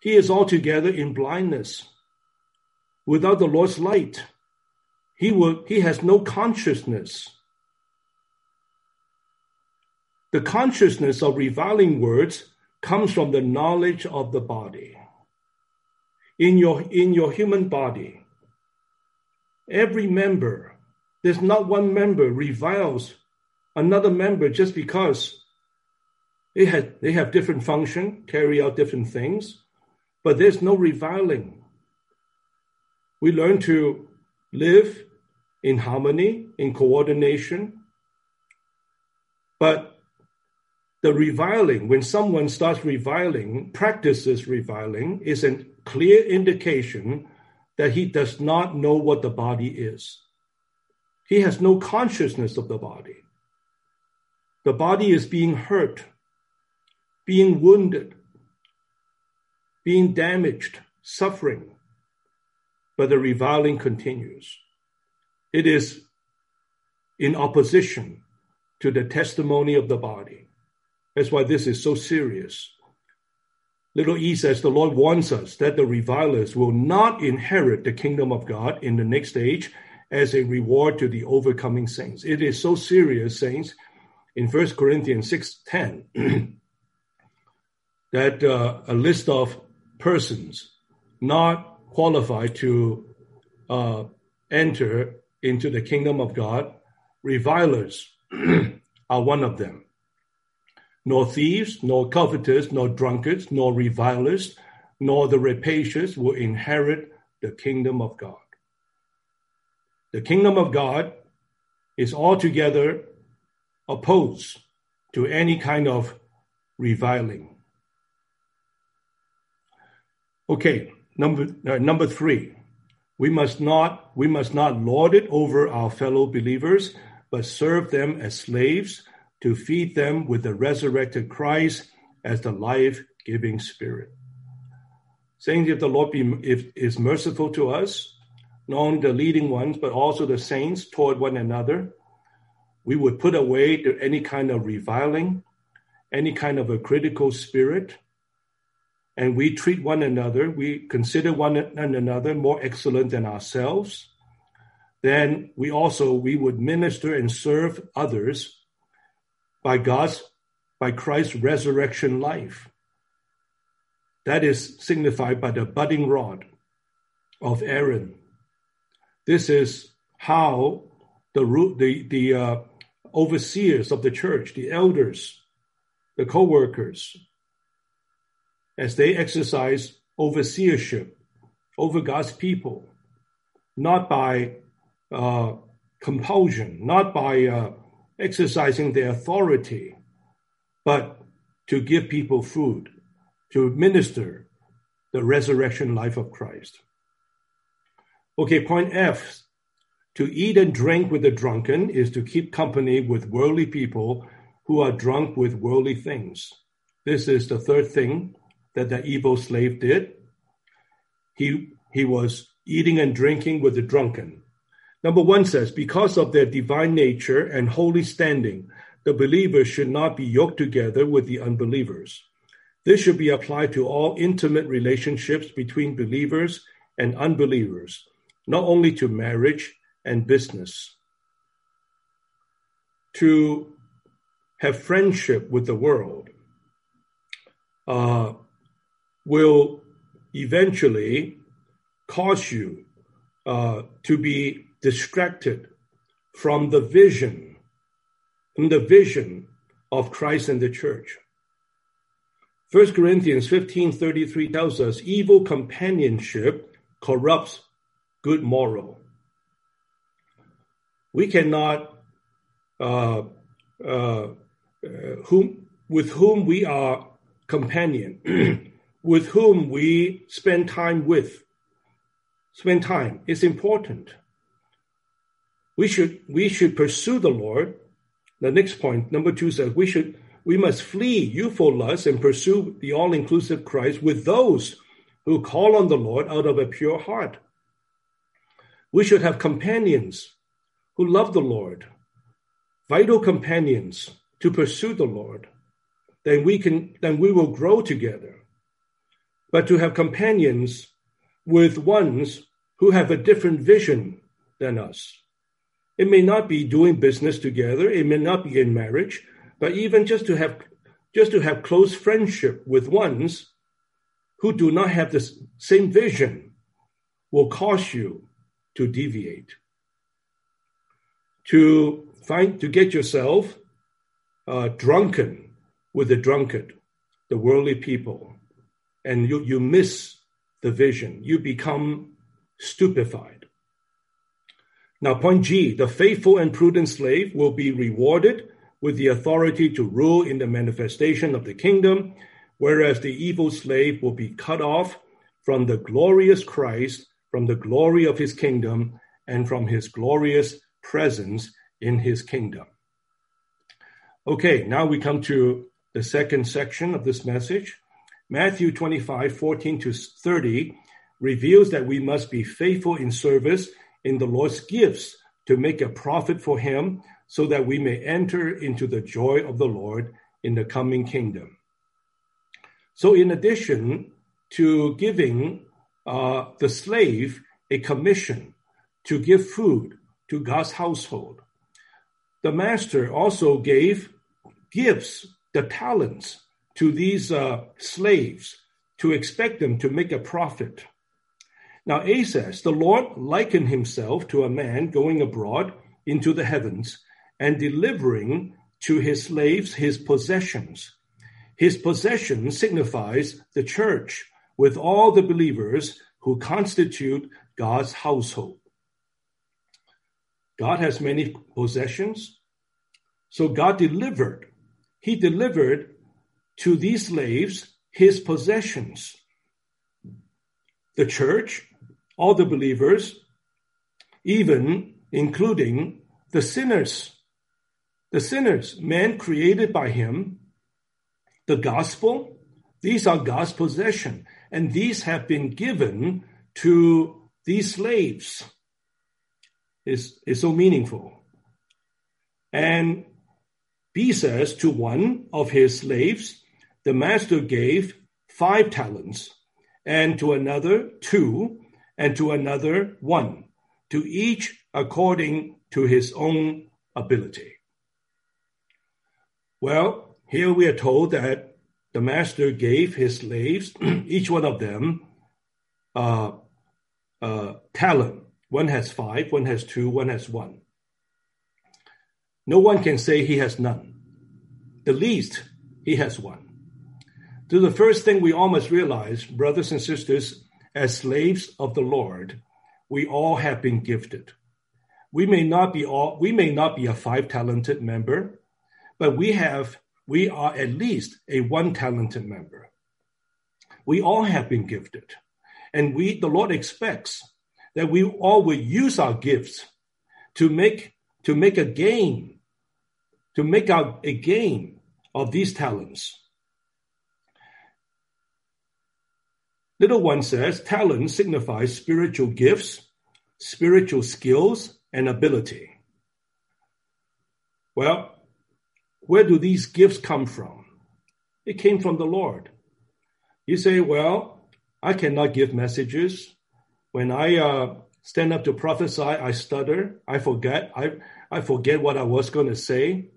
He is altogether in blindness. Without the Lord's light, he will he has no consciousness. The consciousness of reviling words comes from the knowledge of the body. In your, in your human body, every member, there's not one member reviles another member just because they, had, they have different function, carry out different things, but there's no reviling. We learn to live in harmony, in coordination, but the reviling, when someone starts reviling, practices reviling, is a clear indication that he does not know what the body is. He has no consciousness of the body. The body is being hurt, being wounded, being damaged, suffering, but the reviling continues. It is in opposition to the testimony of the body. That's why this is so serious. Little E says the Lord warns us that the revilers will not inherit the kingdom of God in the next age as a reward to the overcoming saints. It is so serious, saints, in 1 Corinthians 6:10 that uh, a list of persons not qualified to uh, enter into the kingdom of God, revilers are one of them. Nor thieves, nor covetous, nor drunkards, nor revilers, nor the rapacious will inherit the kingdom of God. The kingdom of God is altogether opposed to any kind of reviling. Okay, number uh, number three, we must not we must not lord it over our fellow believers, but serve them as slaves to feed them with the resurrected Christ as the life-giving Spirit. Saying if the Lord be if, is merciful to us, not only the leading ones, but also the saints toward one another. We would put away any kind of reviling, any kind of a critical spirit, and we treat one another, we consider one another more excellent than ourselves, then we also we would minister and serve others by God's by Christ's resurrection life. That is signified by the budding rod of Aaron this is how the root the the uh, overseers of the church, the elders, the co-workers, as they exercise overseership over God's people, not by uh, compulsion, not by uh, exercising their authority, but to give people food, to minister the resurrection life of Christ. Okay, point F. To eat and drink with the drunken is to keep company with worldly people who are drunk with worldly things. This is the third thing that the evil slave did. He, he was eating and drinking with the drunken. Number one says, because of their divine nature and holy standing, the believers should not be yoked together with the unbelievers. This should be applied to all intimate relationships between believers and unbelievers not only to marriage and business, to have friendship with the world uh, will eventually cause you uh, to be distracted from the vision, from the vision of Christ and the church. 1 Corinthians 15:33 tells us evil companionship corrupts good moral. We cannot, uh, uh, whom, with whom we are companion, with whom we spend time with, spend time is important. We should we should pursue the Lord. The next point, number two says we should we must flee youthful lust and pursue the all-inclusive Christ with those who call on the Lord out of a pure heart. We should have companions who love the Lord, vital companions to pursue the Lord. Then we can then we will grow together. But to have companions with ones who have a different vision than us. It may not be doing business together, it may not be in marriage, but even just to have just to have close friendship with ones who do not have the same vision will cause you to deviate, to find to get yourself uh, drunken with the drunkard, the worldly people, and you, you miss the vision. You become stupefied. Now, point G the faithful and prudent slave will be rewarded with the authority to rule in the manifestation of the kingdom, whereas the evil slave will be cut off from the glorious Christ from the glory of his kingdom and from his glorious presence in his kingdom. Okay, now we come to the second section of this message. Matthew 25, 14 to 30 reveals that we must be faithful in service in the Lord's gifts to make a profit for him so that we may enter into the joy of the Lord in the coming kingdom. So, in addition to giving uh, the slave a commission to give food to God's household, the master also gave gifts, the talents to these uh, slaves to expect them to make a profit. Now, A says, the Lord likened himself to a man going abroad into the heavens and delivering to his slaves his possessions. His possession signifies the church with all the believers who constitute God's household. God has many possessions. So God delivered. He delivered to these slaves his possessions. The church, all the believers, even including the sinners. The sinners, men created by him, the gospel, these are God's possession, and these have been given to these slaves. Is is so meaningful. And B says to one of his slaves, the master gave five talents, and to another two, and to another one, to each according to his own ability. Well, here we are told that the master gave his slaves, each one of them, uh, uh, talent. One has five, one has two, one has one. No one can say he has none. The least, he has one. So the first thing we all must realize, brothers and sisters, as slaves of the Lord, we all have been gifted. We may not be all, we may not be a five talented member, but we have, we are at least a one talented member. We all have been gifted. And we, the Lord expects that we all will use our gifts to make, to make a gain, to make out a gain of these talents. Little one says talent signifies spiritual gifts, spiritual skills, and ability. Well, where do these gifts come from? It came from the Lord. You say, well, I cannot give messages. When I uh, stand up to prophesy, I stutter. I forget. I, I forget what I was going to say.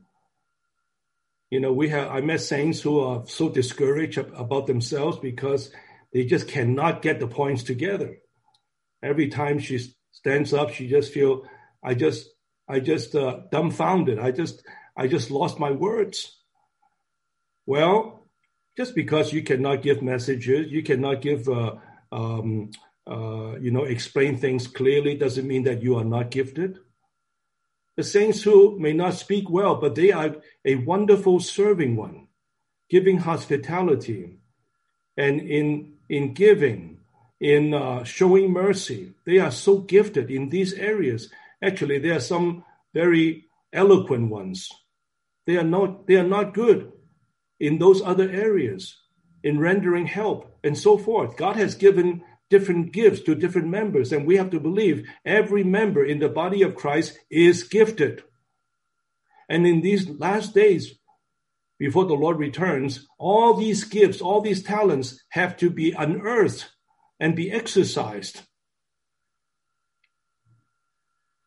You know, we have, I met saints who are so discouraged about themselves because they just cannot get the points together. Every time she stands up, she just feel, I just, I just uh, dumbfounded. I just, I just lost my words. Well, just because you cannot give messages, you cannot give, uh, um, uh, you know, explain things clearly, doesn't mean that you are not gifted. The saints who may not speak well, but they are a wonderful serving one, giving hospitality, and in in giving, in uh, showing mercy, they are so gifted in these areas. Actually, there are some very eloquent ones. They are not they are not good in those other areas, in rendering help and so forth. God has given different gifts to different members, and we have to believe every member in the body of Christ is gifted. And in these last days, before the Lord returns, all these gifts, all these talents have to be unearthed and be exercised.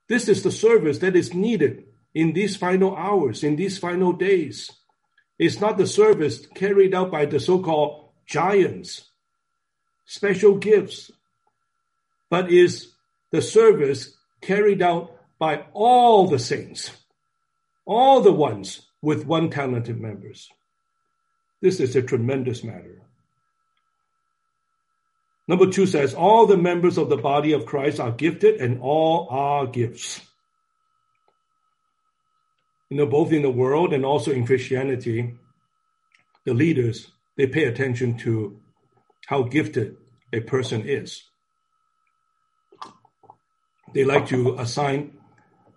This is the service that is needed in these final hours, in these final days. It's not the service carried out by the so called giants, special gifts, but is the service carried out by all the saints, all the ones with one talented members. This is a tremendous matter. Number two says, all the members of the body of Christ are gifted and all are gifts you know, both in the world and also in Christianity, the leaders, they pay attention to how gifted a person is. They like to assign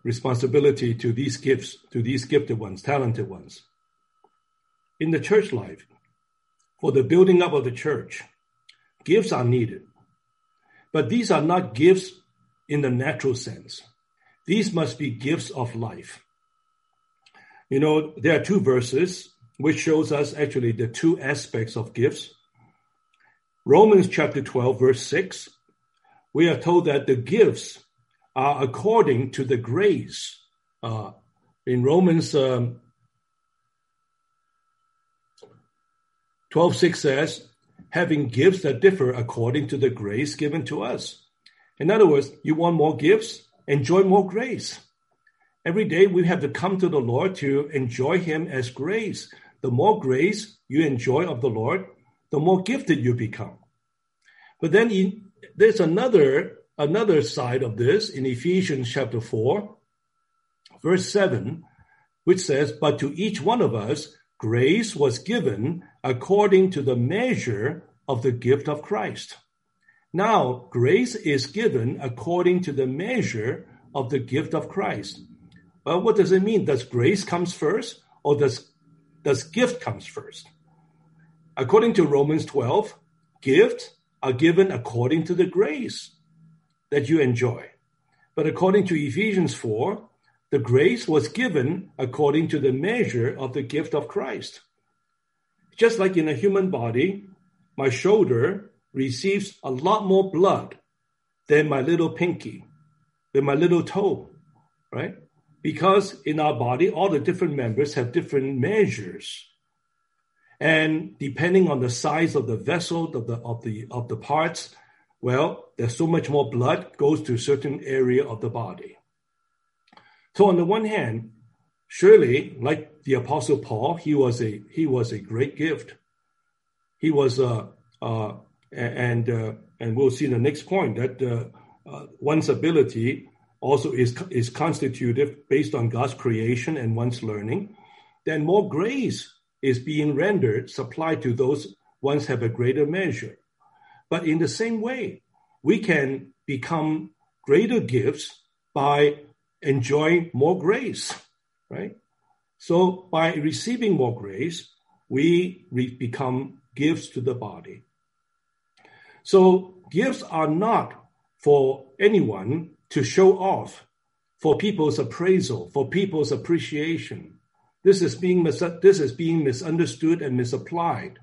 responsibility to these gifts, to these gifted ones, talented ones. in the church life, for the building up of the church, gifts are needed. But these are not gifts in the natural sense. These must be gifts of life. You know, there are two verses which shows us actually the two aspects of gifts. Romans chapter 12, verse 6, we are told that the gifts are according to the grace. Uh, in Romans um, 12, 6 says, having gifts that differ according to the grace given to us. In other words, you want more gifts? Enjoy more grace. Every day we have to come to the Lord to enjoy Him as grace. The more grace you enjoy of the Lord, the more gifted you become. But then in, there's another another side of this in Ephesians chapter 4, verse 7, which says, But to each one of us grace was given according to the measure of the gift of Christ. Now, grace is given according to the measure of the gift of Christ. Well, what does it mean? Does grace comes first or does, does gift comes first? According to Romans 12, gifts are given according to the grace that you enjoy. But according to Ephesians 4, the grace was given according to the measure of the gift of Christ. Just like in a human body, my shoulder receives a lot more blood than my little pinky, than my little toe, right? Because in our body, all the different members have different measures. And depending on the size of the vessel, of the, of the, of the parts, well, there's so much more blood goes to a certain area of the body. So on the one hand, surely, like the Apostle Paul, he was a he was a great gift. He was a uh, uh, and uh, and we'll see in the next point that uh, uh, one's ability also is is constitutive based on God's creation and one's learning. Then more grace is being rendered, supplied to those ones have a greater measure. But in the same way, we can become greater gifts by enjoying more grace, right? So by receiving more grace, we become gifts to the body. So gifts are not for anyone to show off, for people's appraisal, for people's appreciation. This is being mis- this is being misunderstood and misapplied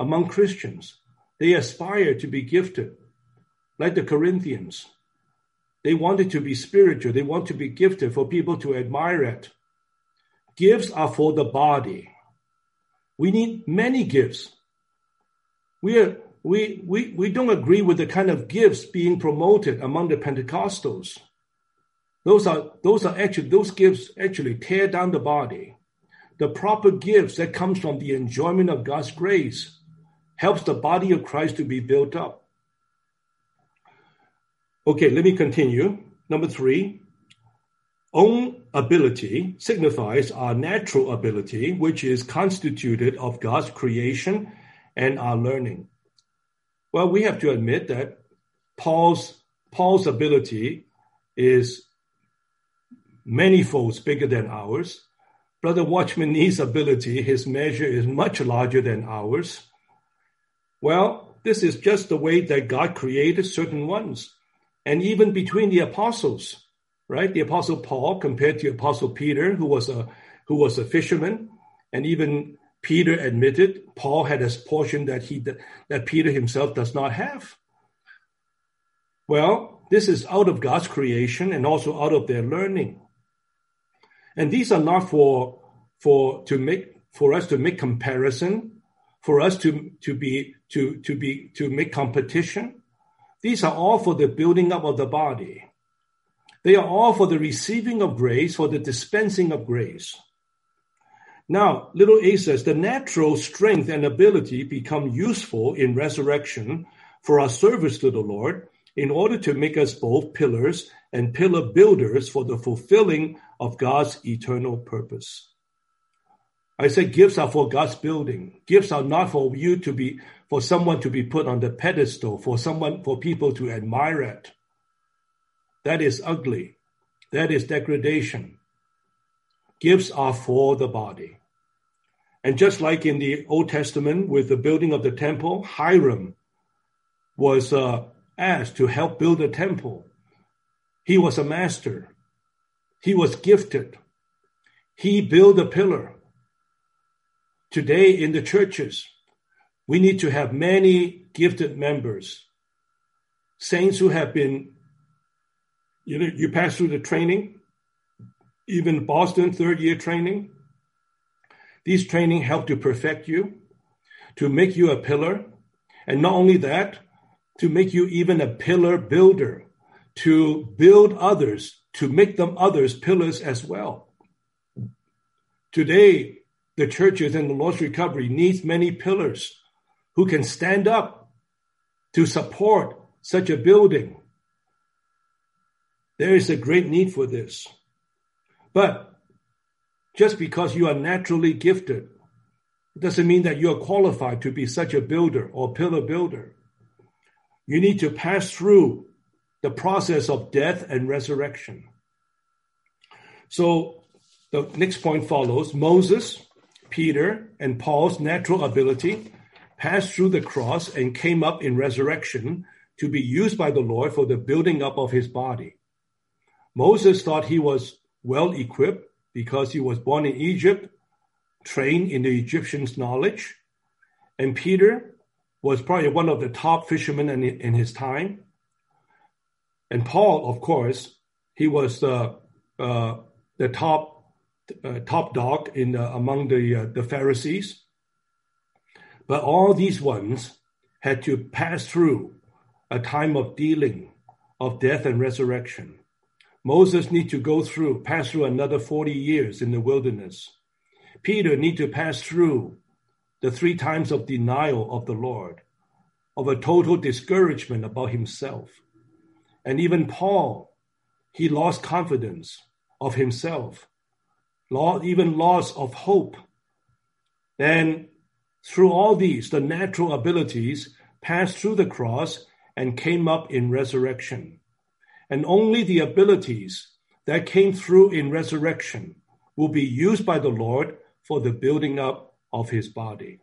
among Christians. They aspire to be gifted, like the Corinthians. They wanted to be spiritual. They want to be gifted for people to admire it. Gifts are for the body. We need many gifts. We, are, we, we, we don't agree with the kind of gifts being promoted among the Pentecostals. Those are, those are actually, those gifts actually tear down the body. The proper gifts that comes from the enjoyment of God's grace helps the body of Christ to be built up. Okay, let me continue. Number three, own ability signifies our natural ability, which is constituted of God's creation and our learning. Well, we have to admit that Paul's Paul's ability is many folds bigger than ours. Brother Watchman Nee's ability, his measure is much larger than ours. Well, this is just the way that God created certain ones and even between the apostles, right? The apostle Paul compared to apostle Peter, who was a who was a fisherman, and even Peter admitted Paul had a portion that he that Peter himself does not have. Well, this is out of God's creation and also out of their learning. And these are not for for to make for us to make comparison, for us to to be to to be to make competition these are all for the building up of the body. They are all for the receiving of grace, for the dispensing of grace. Now, little a says the natural strength and ability become useful in resurrection for our service to the Lord in order to make us both pillars and pillar builders for the fulfilling of God's eternal purpose. I say gifts are for God's building. Gifts are not for you to be, for someone to be put on the pedestal, for someone, for people to admire it. That is ugly. That is degradation. Gifts are for the body. And just like in the Old Testament with the building of the temple, Hiram was uh, asked to help build a temple. He was a master. He was gifted. He built a pillar. Today in the churches, we need to have many gifted members, saints who have been, you know, you pass through the training, even Boston third year training. These training help to perfect you, to make you a pillar. And not only that, to make you even a pillar builder, to build others, to make them others pillars as well. Today, the churches and the Lord's recovery needs many pillars who can stand up to support such a building. There is a great need for this. But just because you are naturally gifted doesn't mean that you are qualified to be such a builder or pillar builder. You need to pass through the process of death and resurrection. So the next point follows Moses, Peter, and Paul's natural ability passed through the cross and came up in resurrection to be used by the Lord for the building up of his body. Moses thought he was well equipped because he was born in Egypt, trained in the Egyptians' knowledge. And Peter was probably one of the top fishermen in, his time. And Paul, of course, he was the uh, the top uh, top dog in the, among the uh, the Pharisees. But all these ones had to pass through a time of dealing of death and resurrection. Moses need to go through, pass through another 40 years in the wilderness. Peter need to pass through the three times of denial of the Lord, of a total discouragement about himself. And even Paul, he lost confidence of himself, even loss of hope. Then, through all these, the natural abilities passed through the cross and came up in resurrection. And only the abilities that came through in resurrection will be used by the Lord for the building up of his body.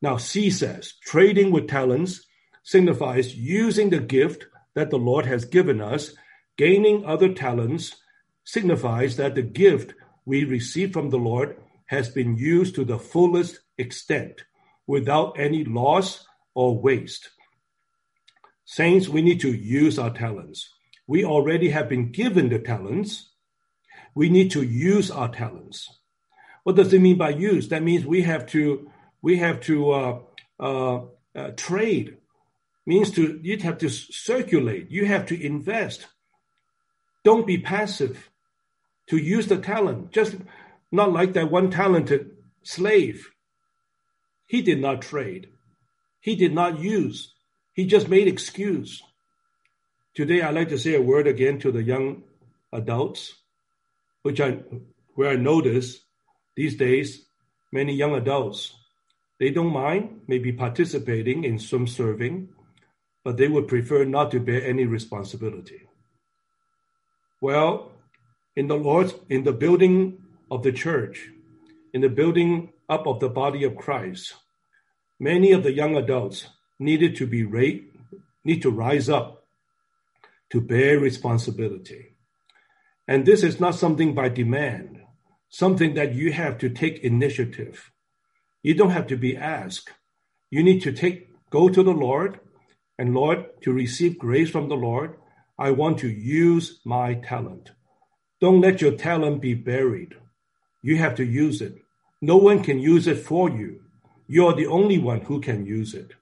Now, C says, trading with talents signifies using the gift that the Lord has given us. Gaining other talents signifies that the gift we receive from the Lord has been used to the fullest extent without any loss or waste. Saints, we need to use our talents. We already have been given the talents. We need to use our talents. What does it mean by use? That means we have to we have to uh, uh, uh, trade. Means to you have to circulate. You have to invest. Don't be passive. To use the talent, just not like that one talented slave. He did not trade. He did not use. He just made excuse. Today, I'd like to say a word again to the young adults, which I, where I notice these days, many young adults, they don't mind maybe participating in some serving, but they would prefer not to bear any responsibility. Well, in the Lord, in the building of the church, in the building up of the body of Christ, many of the young adults needed to be raised, need to rise up to bear responsibility. And this is not something by demand, something that you have to take initiative. You don't have to be asked. You need to take go to the Lord and Lord to receive grace from the Lord. I want to use my talent. Don't let your talent be buried. You have to use it. No one can use it for you. You're the only one who can use it.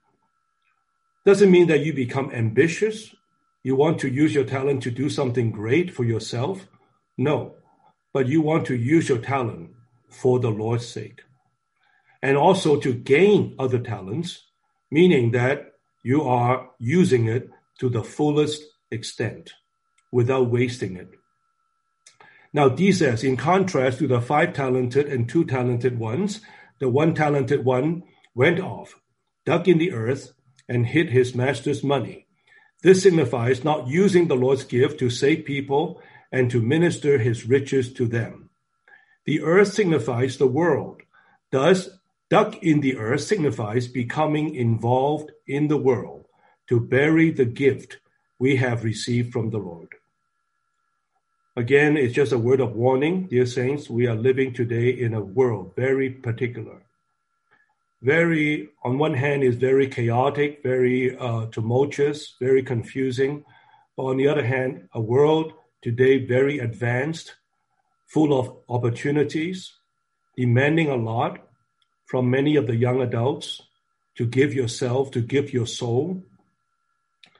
Doesn't mean that you become ambitious. You want to use your talent to do something great for yourself. No, but you want to use your talent for the Lord's sake. And also to gain other talents, meaning that you are using it to the fullest extent without wasting it. Now, D says, in contrast to the five talented and two talented ones, the one talented one went off, dug in the earth, and hid his master's money. This signifies not using the Lord's gift to save people and to minister his riches to them. The earth signifies the world, Thus, duck in the earth signifies becoming involved in the world to bury the gift we have received from the Lord. Again, it's just a word of warning, dear saints. We are living today in a world very particular. Very, on one hand, is very chaotic, very uh, tumultuous, very confusing. But on the other hand, a world today very advanced, full of opportunities, demanding a lot from many of the young adults to give yourself, to give your soul.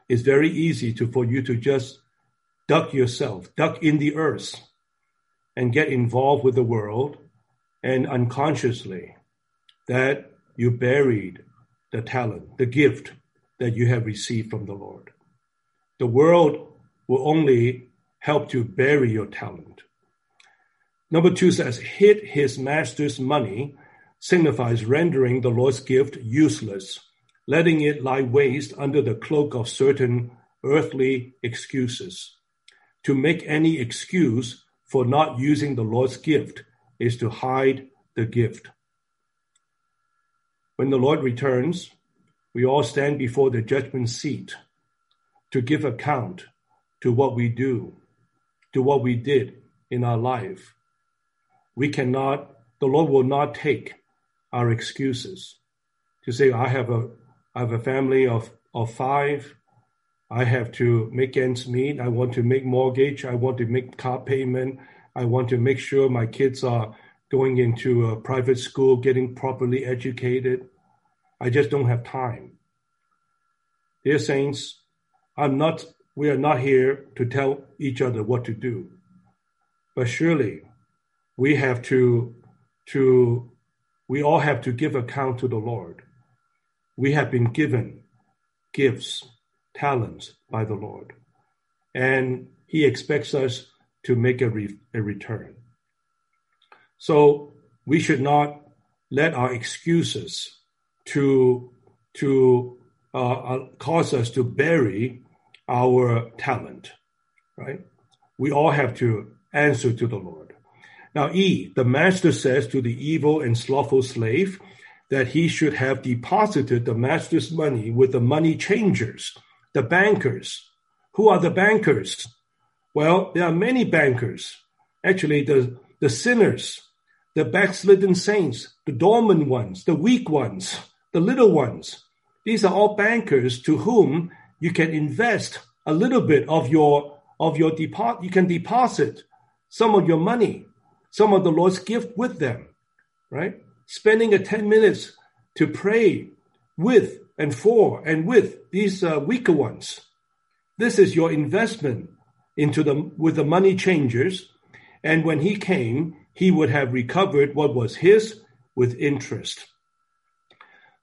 It's very easy to for you to just duck yourself, duck in the earth, and get involved with the world, and unconsciously that you buried the talent, the gift that you have received from the Lord. The world will only help to bury your talent. Number two says, hid his master's money signifies rendering the Lord's gift useless, letting it lie waste under the cloak of certain earthly excuses. To make any excuse for not using the Lord's gift is to hide the gift. When the Lord returns, we all stand before the judgment seat to give account to what we do to what we did in our life. We cannot, the Lord will not take our excuses to say, I have a, I have a family of, of five. I have to make ends meet. I want to make mortgage. I want to make car payment. I want to make sure my kids are going into a private school, getting properly educated. I just don't have time. Dear saints, I'm not we are not here to tell each other what to do. But surely we have to, to we all have to give account to the Lord. We have been given gifts, talents by the Lord. And he expects us to make a, re, a return. So we should not let our excuses to, to uh, uh cause us to bury our talent, right? We all have to answer to the Lord. Now, E, the master says to the evil and slothful slave that he should have deposited the master's money with the money changers, the bankers. Who are the bankers? Well, there are many bankers. Actually, the, the sinners, the backslidden saints, the dormant ones, the weak ones, the little ones. These are all bankers to whom you can invest a little bit of your of your deposit. You can deposit some of your money, some of the Lord's gift with them, right? Spending a 10 minutes to pray with and for and with these uh, weaker ones. This is your investment into them with the money changers. And when he came, he would have recovered what was his with interest.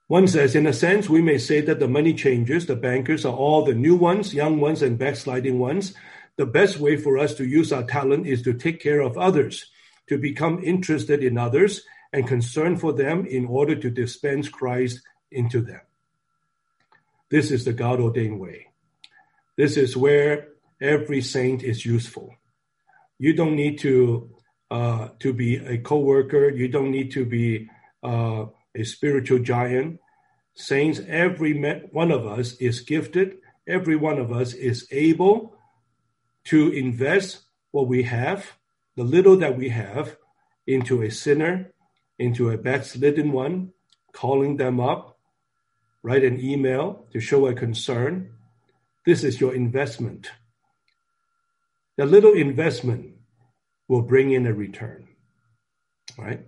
One says, in a sense, we may say that the money changers, the bankers, are all the new ones, young ones, and backsliding ones. The best way for us to use our talent is to take care of others, to become interested in others and concerned for them in order to dispense Christ into them. This is the God ordained way. This is where every saint is useful. You don't need to uh, to be a co-worker. You don't need to be uh, a spiritual giant. Saints, every one of us is gifted. Every one of us is able to invest what we have, the little that we have, into a sinner, into a backslidden one, calling them up, write an email to show a concern. This is your investment. The little investment will bring in a return, right?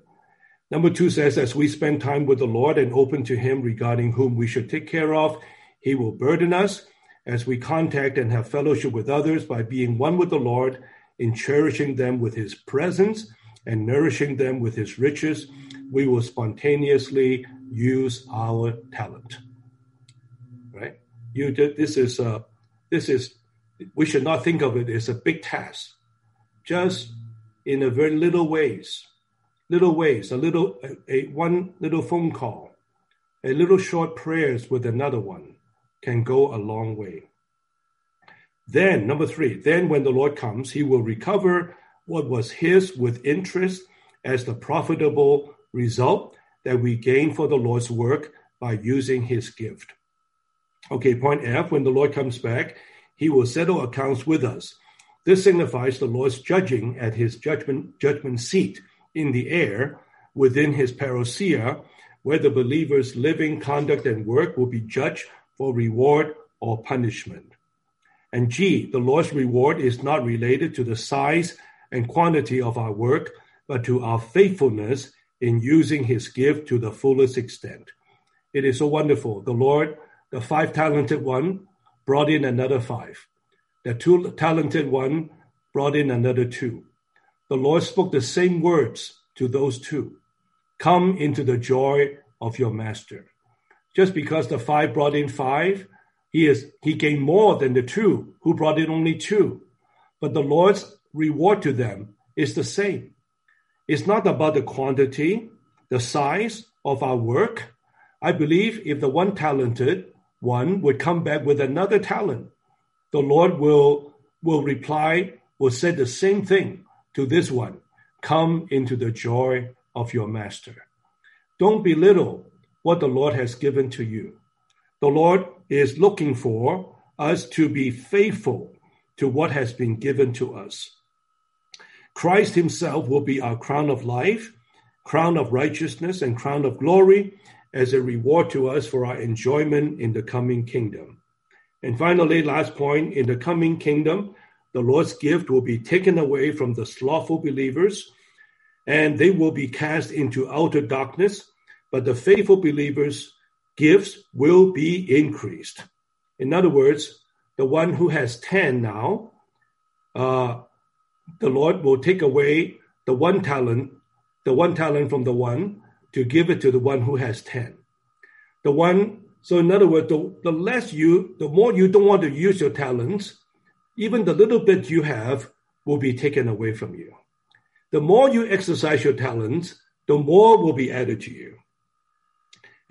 Number two says, as we spend time with the Lord and open to Him regarding whom we should take care of, He will burden us as we contact and have fellowship with others by being one with the Lord in cherishing them with His presence and nourishing them with His riches. We will spontaneously use our talent. Right? You, this is a, uh, this is, we should not think of it as a big task. Just in a very little ways little ways, a little, a, a, one little phone call, a little short prayers with another one can go a long way. Then, number three, then when the Lord comes, he will recover what was his with interest as the profitable result that we gain for the Lord's work by using his gift. Okay, point F when the Lord comes back, he will settle accounts with us. This signifies the Lord's judging at his judgment, judgment seat in the air within his parousia, where the believer's living conduct and work will be judged for reward or punishment. And G, the Lord's reward is not related to the size and quantity of our work, but to our faithfulness in using his gift to the fullest extent. It is so wonderful. The Lord, the five talented one, brought in another five. The two talented one brought in another two. The Lord spoke the same words to those two. Come into the joy of your master. Just because the five brought in five, he is he gained more than the two who brought in only two. But the Lord's reward to them is the same. It's not about the quantity, the size of our work. I believe if the one talented one would come back with another talent, the Lord will will reply, will say the same thing to this one. Come into the joy of your master. Don't belittle what the Lord has given to you. The Lord is looking for us to be faithful to what has been given to us. Christ himself will be our crown of life, crown of righteousness, and crown of glory as a reward to us for our enjoyment in the coming kingdom. And finally, last point in the coming kingdom, the Lord's gift will be taken away from the slothful believers, and they will be cast into outer darkness, but the faithful believers' gifts will be increased. In other words, the one who has 10 now, uh, the Lord will take away the one talent, the one talent from the one to give it to the one who has 10. The one, so in other words, the, the less you, the more you don't want to use your talents, even the little bit you have will be taken away from you. The more you exercise your talents, the more will be added to you.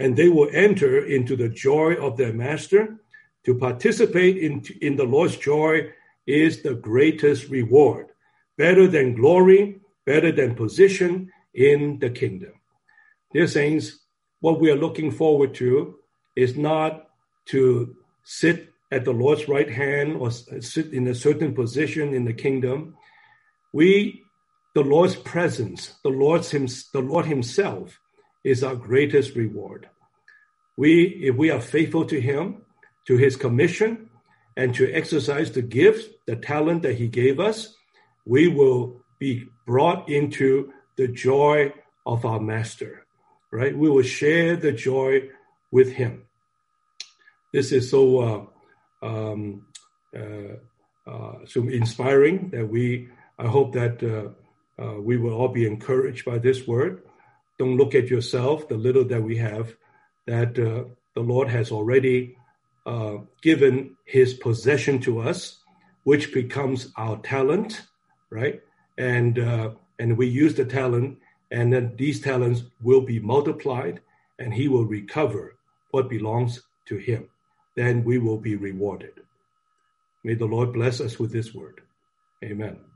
And they will enter into the joy of their master. To participate in, in the Lord's joy is the greatest reward better than glory, better than position in the kingdom. Dear saints, what we are looking forward to is not to sit at the Lord's right hand or sit in a certain position in the kingdom. We, the Lord's presence, the Lord's the Lord Himself is our greatest reward. We, if we are faithful to Him, to His commission, and to exercise the gifts, the talent that He gave us, we will be brought into the joy of our master, right? We will share the joy with him. This is so uh, um, uh, uh, so inspiring that we. I hope that uh, uh, we will all be encouraged by this word. Don't look at yourself, the little that we have, that uh, the Lord has already given His possession to us, which becomes our talent right? And uh, and we use the talent, and then these talents will be multiplied, and he will recover what belongs to him. Then we will be rewarded. May the Lord bless us with this word. Amen.